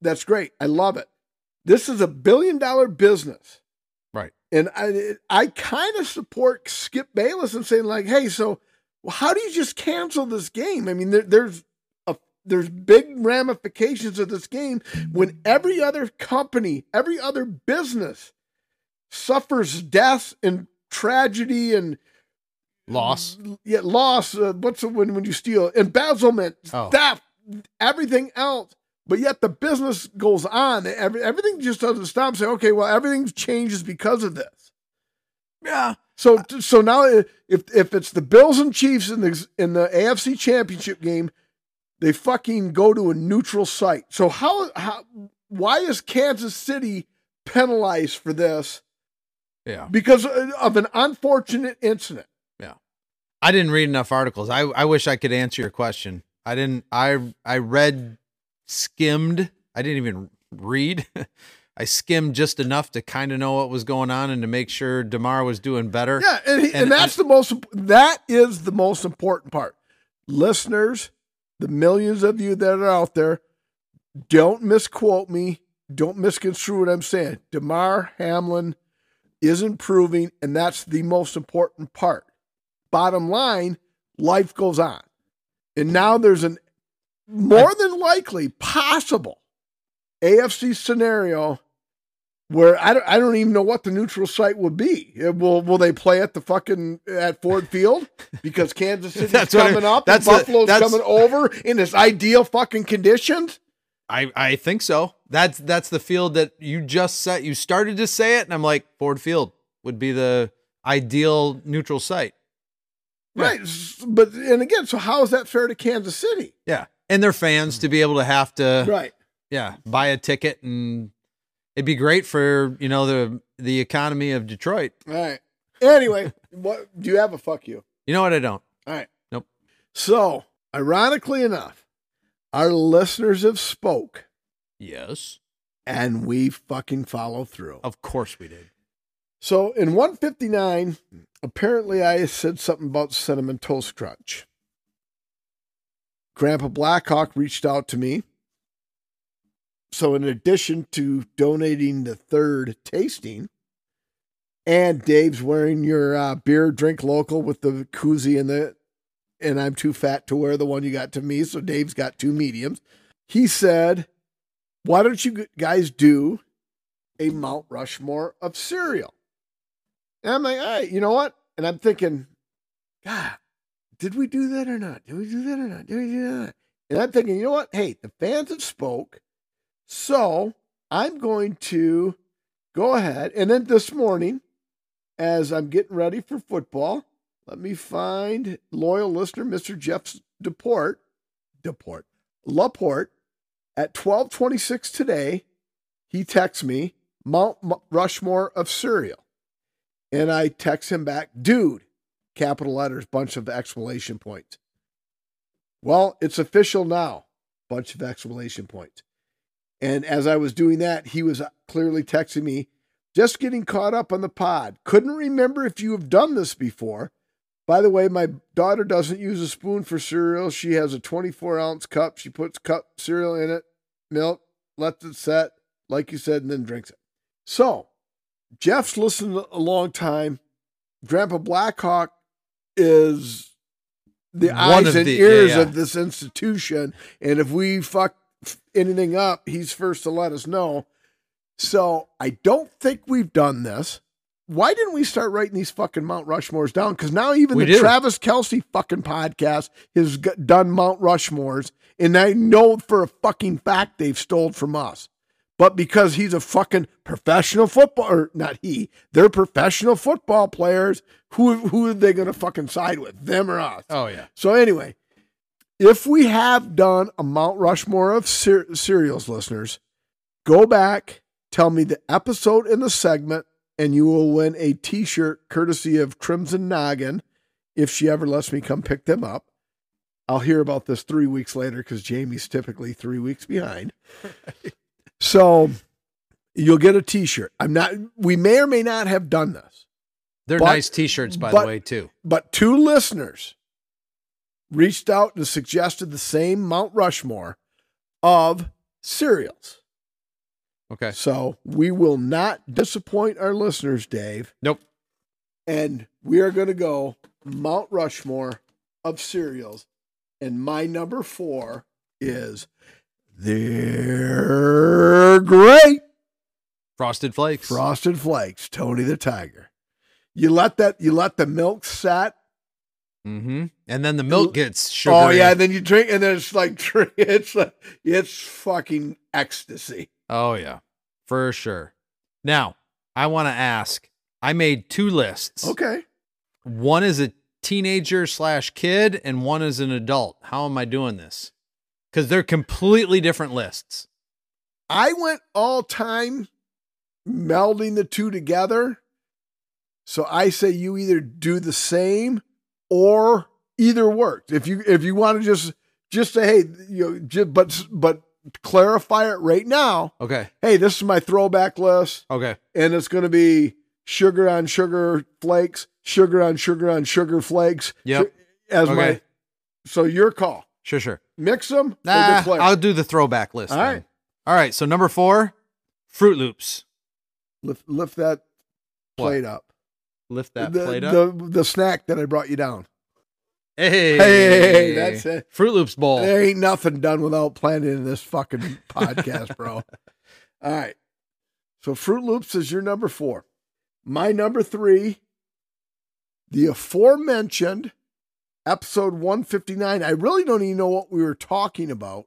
That's great. I love it. This is a billion dollar business.
Right.
And I I kind of support Skip Bayless and saying like, hey, so how do you just cancel this game? I mean, there, there's there's big ramifications of this game when every other company, every other business suffers death and tragedy and
Loss.
yeah, loss. Uh, what's the when when you steal embezzlement,
Oh.
theft, everything else. But yet the business goes on. Every, everything just doesn't stop. Say, okay, well, everything changes because of this.
Yeah.
So so now if if it's the Bills and Chiefs in the in the AFC Championship game, they fucking go to a neutral site. So how how why is Kansas City penalized for this
Yeah.
because of an unfortunate incident? Yeah.
I didn't read enough articles. I, I wish I could answer your question. I didn't. I I read, skimmed. I didn't even read. I skimmed just enough to kind of know what was going on and to make sure Damar was doing better.
Yeah, and, he, and,
And-
that's the most that is the most important part. Listeners, the millions of you that are out there, don't misquote me. Don't misconstrue what I'm saying. Damar Hamlin is improving, and that's the most important part. Bottom line, life goes on. And now there's an more than likely possible AFC scenario where I don't, I don't even know what the neutral site would be. Uh, Will will they play at the fucking at Ford Field because Kansas City's
That's
coming up,
that's
and Buffalo's coming over in this ideal fucking conditions?
I, I think so. That's that's the field that you just said. You started to say it, and I'm like, Ford Field would be the ideal neutral site. Yeah.
Right. But and again, so how is that fair to Kansas City?
Yeah, and their fans to be able to have to,
Right.
yeah, buy a ticket, and it'd be great for you know the the economy of Detroit.
Right. Anyway, what do you have a fuck you?
You know what? I don't.
All right.
Nope.
So, ironically enough, our listeners have spoke
Yes,
and we fucking follow through.
of course we did.
So in 159, apparently I said something about cinnamon toast crunch. Grandpa Blackhawk reached out to me. So in addition to donating the third tasting, and Dave's wearing your uh, beer drink local with the koozie and the, and I'm too fat to wear the one you got to me, so Dave's got two mediums. He said, "Why don't you guys do a Mount Rushmore of cereal?" And I'm like, all right, you know what? And I'm thinking, God, did we do that or not? Did we do that or not? Did we do that? And I'm thinking, you know what? Hey, the fans have spoke. So I'm going to go ahead. And then this morning, as I'm getting ready for football, let me find loyal listener, Mr. Jeff Deport, Deport, Laporte at 1226 today. He texts me, Mount Rushmore of cereal. And I text him back, dude, capital letters, bunch of exclamation points. Well, it's official now, bunch of exclamation points. And as I was doing that, he was clearly texting me, just getting caught up on the pod. Couldn't remember if you have done this before. By the way, my daughter doesn't use a spoon for cereal. She has a 24 ounce cup. She puts cup cereal in it, milk, lets it set, like you said, and then drinks it. So, Jeff's listened a long time. Grandpa Blackhawk is the
One
eyes and
the-
ears
yeah, yeah.
of this institution. And if we fuck anything up, he's first to let us know. So I don't think we've done this. Why didn't we start writing these fucking Mount Rushmores down? Because now even
We
the
do.
Travis Kelce fucking podcast has done Mount Rushmores, and I know for a fucking fact they've stole from us. But because he's a fucking professional football, or not he, they're professional football players. Who who are they going to fucking side with, them or us?
Oh yeah.
So anyway, if we have done a Mount Rushmore of cer- cereals, listeners, go back, tell me the episode and the segment, and you will win a T-shirt courtesy of Crimson Noggin. If she ever lets me come pick them up, I'll hear about this three weeks later because Jamie's typically three weeks behind. So you'll get a T-shirt. I'm not. We may or may not have done this.
They're
But-
nice T-shirts, by
but-
the way, too.
but two listeners reached out and suggested the same Mount Rushmore of cereals.
Okay.
So we will not disappoint our listeners, Dave.
Nope.
And we are going to go Mount Rushmore of cereals. And my number four is they're great.
Frosted Flakes.
Frosted Flakes, Tony the Tiger. You let that you let the milk set
mm-hmm. And then the milk gets sugary.
Oh yeah, and then you drink, and then it's like it's like it's fucking ecstasy.
Oh yeah, for sure. Now I want to ask. I made two lists.
Okay,
One is a teenager slash kid, and one is an adult. How am I doing this? Because they're completely different lists.
I went all time melding the two together. So I say you either do the same or either worked. If you if you want to just just say hey, you know, just, but but clarify it right now.
Okay.
Hey, this is my throwback list.
Okay.
and it's going to be sugar on sugar flakes, sugar on sugar on sugar flakes.
Yep.
As my
Okay.
so your call.
Sure. Sure.
mix them.
Nah, I'll do the throwback list.
All
then.
right.
All right. So number four, Froot Loops.
lift, lift that
What?
plate up.
Lift that
the,
plate up.
The, the snack that I brought you down.
hey,
Hey, that's it.
Froot Loops bowl.
There ain't nothing done without planning in this fucking podcast, bro. All right. So Froot Loops is your number four. My number three, the aforementioned episode 159. I really don't even know what we were talking about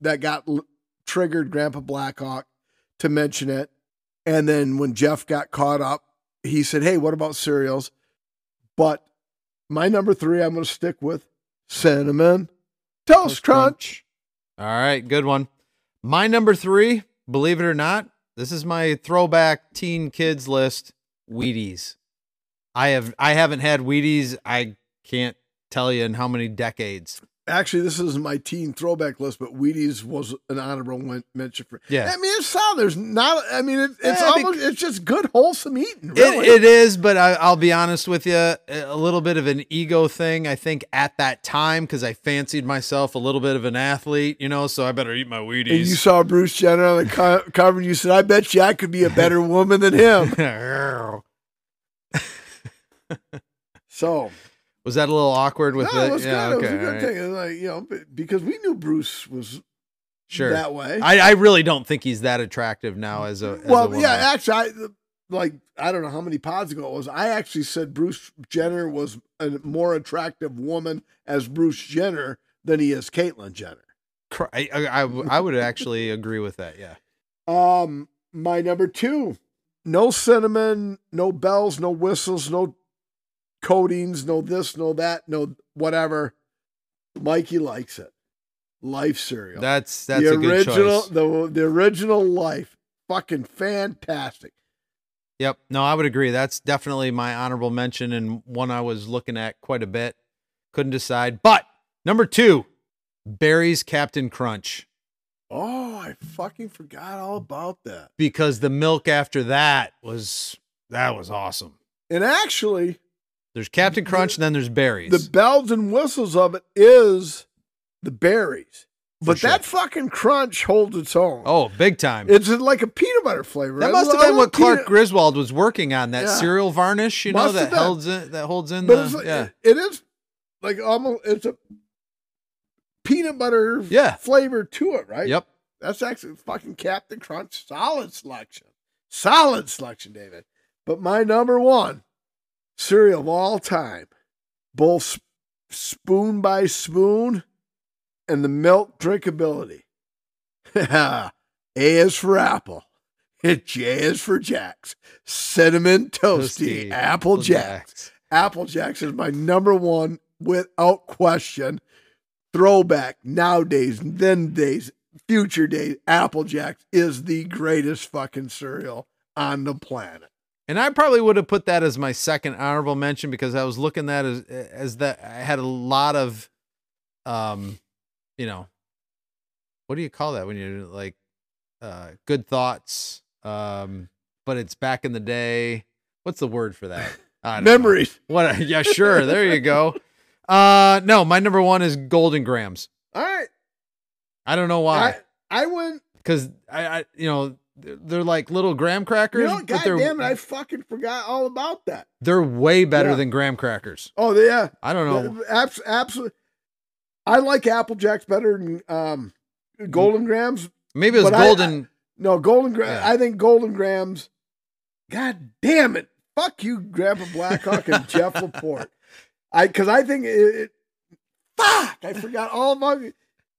that got l- triggered Grandpa Blackhawk to mention it. And then when Jeff got caught up, he said, Hey, what about cereals? But my number three, I'm going to stick with cinnamon toast, crunch.
All right, good one. My number three, believe it or not, this is my throwback teen kids list. Wheaties. I have I haven't had Wheaties. I can't tell you in how many decades.
Actually, this is my teen throwback list, but Wheaties was an honorable mention for.
Yeah.
I mean, it's solid. There's not. I mean, it, it's
Yeah,
almost. it's just good, wholesome eating.
It, it is, but I, I'll be honest with you, a little bit of an ego thing. I think at that time because I fancied myself a little bit of an athlete, you know, so I better eat my Wheaties.
and you saw Bruce Jenner on the co- cover, and you said, "I bet you I could be a better woman than him." So
Was that a little awkward with
no,
it?
was
yeah,
good.
okay,
it was a good
right.
thing. Like you know, because we knew Bruce was
Sure.
that way.
I, I really don't think he's that attractive now as a as
well,
woman.
yeah, actually, I, like I don't know how many pods ago it was. I actually said Bruce Jenner was a more attractive woman as Bruce Jenner than he is Caitlyn Jenner.
Cr- I would actually agree with that. Yeah.
Um, my number two, no cinnamon, no bells, no whistles, no coatings, no this, no that, no whatever. Mikey likes it. Life cereal.
That's that's
the
a good
original,
choice.
the the original life, fucking fantastic.
Yep. No, I would agree. That's definitely my honorable mention and one I was looking at quite a bit. Couldn't decide. But number two, Berries Captain Crunch.
Oh, I fucking forgot all about that.
Because the milk after that was that was awesome.
And actually,
There's Captain Crunch and then there's berries.
the bells and whistles of it is the berries. But
sure.
that fucking crunch holds its own.
oh, big time.
It's like a peanut butter flavor.
that
I
must have been what Clark
peanut-
Griswold was working on. That
Yeah.
cereal varnish, you know, that holds in that holds in
But
the
like,
yeah.
it is like almost it's a peanut butter
Yeah.
flavor to it, right?
Yep.
That's actually fucking Captain Crunch. Solid selection. Solid selection, David. But my number one cereal of all time, both spoon by spoon and the milk drinkability. A is for apple. J is for Jacks. Cinnamon toasty,
Toasty
Apple Jacks. Apple Jacks is my number one without question. Throwback nowadays, then days, future days. Apple Jacks is the greatest fucking cereal on the planet.
And I probably would have put that as my second honorable mention because I was looking at as as that I had a lot of um you know what do you call that when you're like uh good thoughts? Um but it's back in the day. What's the word for that? Don't know.
Memories.
what yeah sure. There you go. Uh no my number 1 is Golden Grahams.
All right.
I don't know why.
I, I went,
cuz I, I you know they're, they're like little graham crackers
you know, God damn it, I fucking forgot all about that.
they're way better
Yeah.
than graham crackers
Oh, yeah.
I don't know
Abs- absolutely. I like Apple Jacks better than um, Golden Grahams.
Maybe it was
But I-
golden.
No, Golden Grahams.
Yeah.
I think Golden Grahams. God damn it! Fuck you, Grandpa Blackhawk and Jeff Laporte. I because I think it, it. Fuck! I forgot all about it.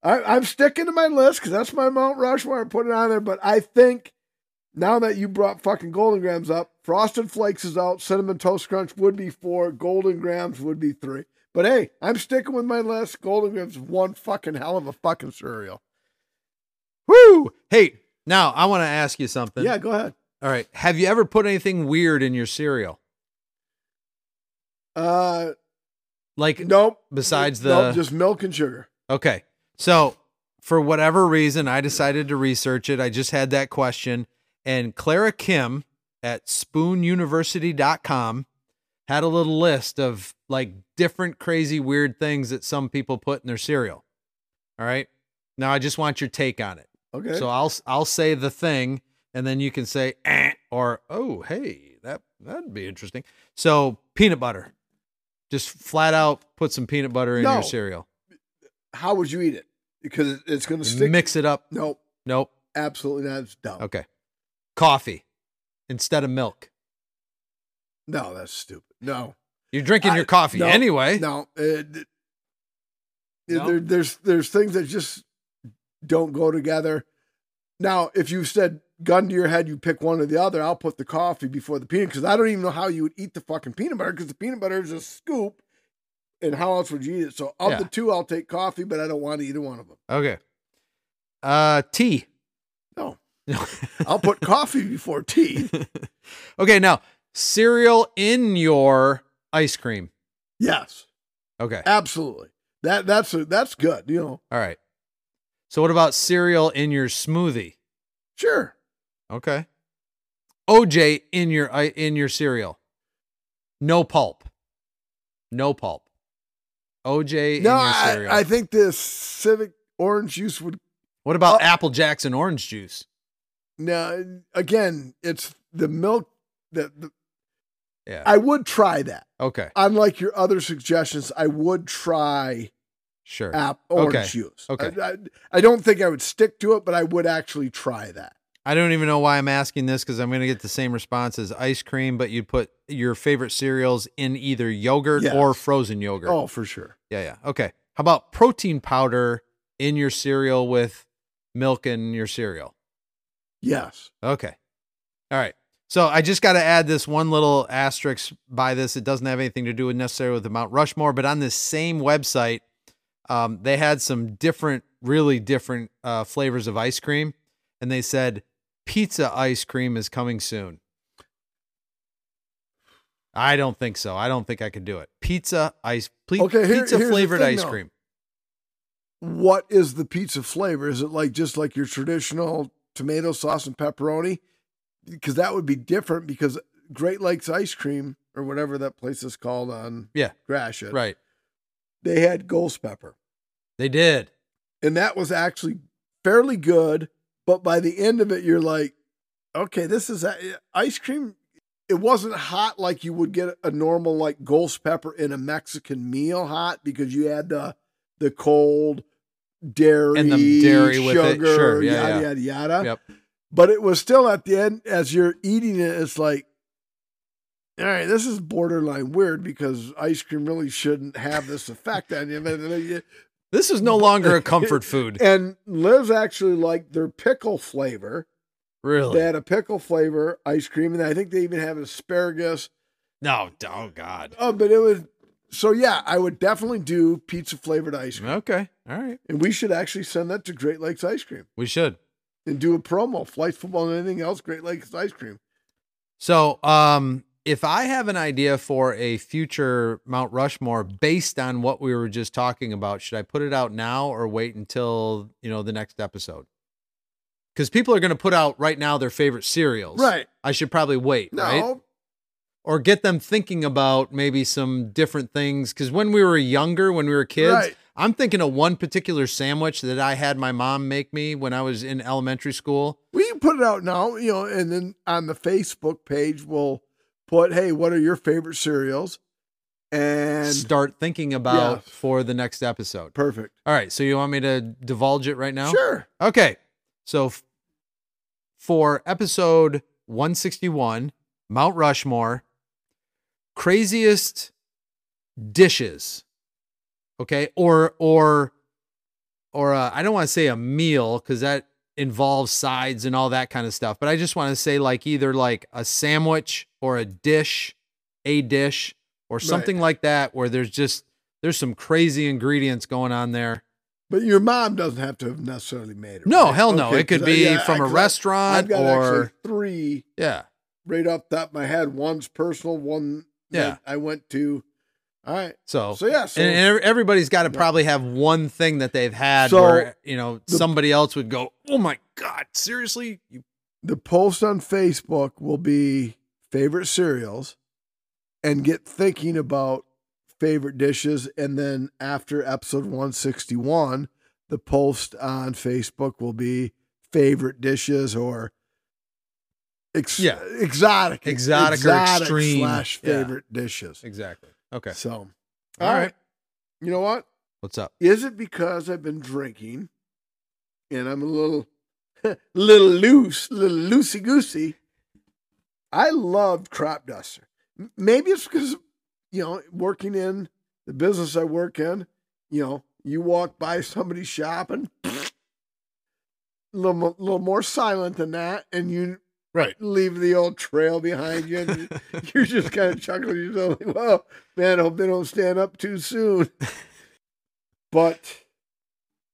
I, I'm sticking to my list because that's my Mount Rushmore. I put it on there, but I think now that you brought fucking Golden Grahams up, Frosted Flakes is out. Cinnamon Toast Crunch would be four. Golden Grahams would be three. But hey, I'm sticking with my list. Golden Grahams one fucking hell of a fucking cereal.
Woo! Hey, now I want to ask you something.
Yeah, go ahead.
All right. Have you ever put anything weird in your cereal?
Uh,
Like,
nope.
Besides
Nope,
the-
just milk and sugar.
okay. So, for whatever reason, I decided to research it. I just had that question. And Clara Kim at spoonuniversity.com had a little list of like different crazy weird things that some people put in their cereal. All right. Now I just want your take on it.
Okay.
So I'll I'll say the thing, and then you can say eh, or oh hey that that'd be interesting. So peanut butter, just flat out put some peanut butter in
No.
your cereal.
How would you eat it? Because it's going to stick.
Mix it up.
Nope.
Nope.
Absolutely not. It's dumb.
Okay. Coffee instead of milk.
No, that's stupid. No.
You're drinking
I-
your coffee
no,
anyway.
No. Uh, it, it-
No?
There, there's there's things that just don't go together. Now, if you said gun to your head, you pick one or the other. I'll put the coffee before the peanut because I don't even know how you would eat the fucking peanut butter because the peanut butter is a scoop. And how else would you eat it? So of
Yeah.
the two, I'll take coffee, but I don't want either one of them.
Okay. Uh, tea.
No, I'll put coffee before tea.
okay. Now cereal in your ice cream.
Yes,
Okay.
absolutely. That that's a, that's good. You know,
All right. So what about cereal in your smoothie?
sure.
Okay. OJ in your i- in your cereal. No pulp. No pulp. OJ in
No,
your
I. I think the civic orange juice would.
what about
Oh.
Apple Jacks and orange juice?
No, again, it's the milk that the,
Yeah.
I would try that.
okay.
Unlike your other suggestions, I would try
Sure.
app orange
Okay.
juice.
Okay.
I, I, I don't think I would stick to it, but I would actually try that.
I don't even know why I'm asking this because I'm going to get the same response as ice cream, but you'd put your favorite cereals in either yogurt
Yes.
or frozen yogurt.
Oh, for sure.
Yeah, yeah. Okay. How about protein powder in your cereal with milk in your cereal?
Yes.
Okay. All right. So I just got to add this one little asterisk by this. It doesn't have anything to do with necessarily with the Mount Rushmore, but on this same website, um, they had some different, really different uh, flavors of ice cream, and they said pizza ice cream is coming soon. I don't think so. I don't think I could do it. Pizza ice, ple-
Okay, here-
pizza flavored
thing,
ice
though.
cream.
What is the pizza flavor? Is it like just like your traditional tomato sauce and pepperoni? Because that would be different because Great Lakes ice cream or whatever that place is called on
Yeah.
Gratiot,
Right.
they had ghost pepper.
They did.
and that was actually fairly good. But by the end of it, you're like, okay, this is ice cream. It wasn't hot like you would get a normal like ghost pepper in a Mexican meal hot because you had the the cold dairy
And the dairy with it.
sugar,
Sure, yeah,
yada
yeah.
yada yada.
Yep.
But it was still at the end as you're eating it, it's like, all right, this is borderline weird because ice cream really shouldn't have this effect on you.
This is no longer a comfort food.
And Liz actually liked their pickle flavor.
Really?
They had a pickle flavor ice cream, and I think they even have asparagus.
No. Oh God.
Oh, but it was so yeah. I would definitely do pizza flavored ice cream,
Okay. All right.
and we should actually send that to Great Lakes Ice Cream
We should.
and do a promo. Flight football and anything else, Great Lakes Ice Cream.
So, um, if I have an idea for a future Mount Rushmore based on what we were just talking about, should I put it out now or wait until you know the next episode? Because people are going to put out right now their favorite cereals.
Right?
I should probably wait.
No,
Right. Or get them thinking about maybe some different things. Because when we were younger, when we were kids,
Right.
I'm thinking of one particular sandwich that I had my mom make me when I was in elementary school.
we can put it out now, you know, and then on the Facebook page we'll put, hey, what are your favorite cereals? And
start thinking about
Yeah.
for the next episode.
perfect.
All right. So you want me to divulge it right now?
Sure.
Okay. So f- for episode 161, Mount Rushmore, craziest dishes. Okay. Or, or, or uh, I don't want to say a meal because that involves sides and all that kind of stuff, but I just want to say like either like a sandwich or a dish, a dish or something like that where there's just, there's some crazy ingredients going on there.
But your mom doesn't have to have necessarily made it.
No,
right?
hell no.
Okay,
it could
'cause I-
be
yeah,
from
I-
a restaurant
I've got
or
three
yeah.
right off the top of my head. One's personal, one
Yeah.
that I went to. All right.
So,
So yeah, so
and, everybody's got to
Yeah.
probably have one thing that they've had
So,
where you know
the-
somebody else would go, "Oh my god, seriously?" You,
the post on Facebook will be favorite cereals and get thinking about favorite dishes. And then after episode 161, the post on Facebook will be favorite dishes or ex-
Yeah.
exotic,
Exotic or extreme.
slash
Yeah.
favorite dishes.
Exactly. Okay.
So,
All
all
right.
right. You know what?
What's up?
Is it because I've been drinking and I'm a little, little loose, little loosey goosey? I loved crop duster. Maybe it's because, you know, working in the business I work in, you know, you walk by somebody's shop and a little, little more silent than that, and you
Right.
leave the old trail behind you, and you- you're just kind of chuckling yourself, like, well, man, I hope they don't stand up too soon. But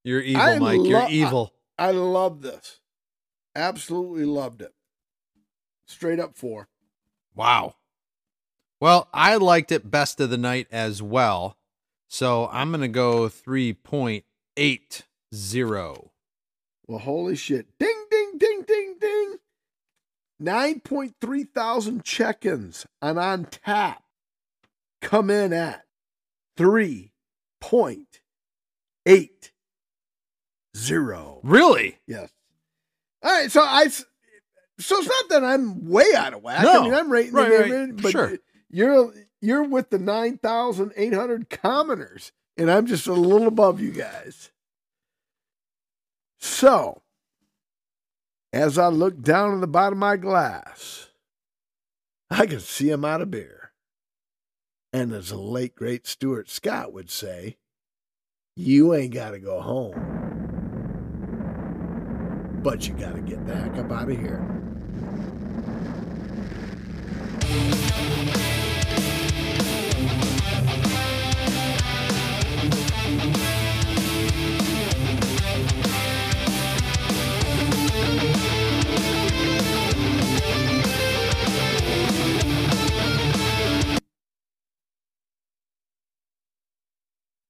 You're evil,
I
Mike. You're evil.
I love this. Absolutely loved it. Straight up four.
Wow. Well, I liked it best of the night as well. So I'm going to go 3.80.
Well, holy shit. Ding. 9.3 thousand check ins and Untappd come in at 3.80.
Really?
Yes. All right. So I. so it's not that I'm way out of whack. I
No.
mean, I'm rating
Right,
the
right.
neighborhood, but
Sure.
you're you're with the nine thousand eight hundred commoners, and I'm just a little above you guys. So, as I looked down at the bottom of my glass, I could see him out of beer. And as the late, great Stuart Scott would say, you ain't got to go home, but you got to get the heck up out of here.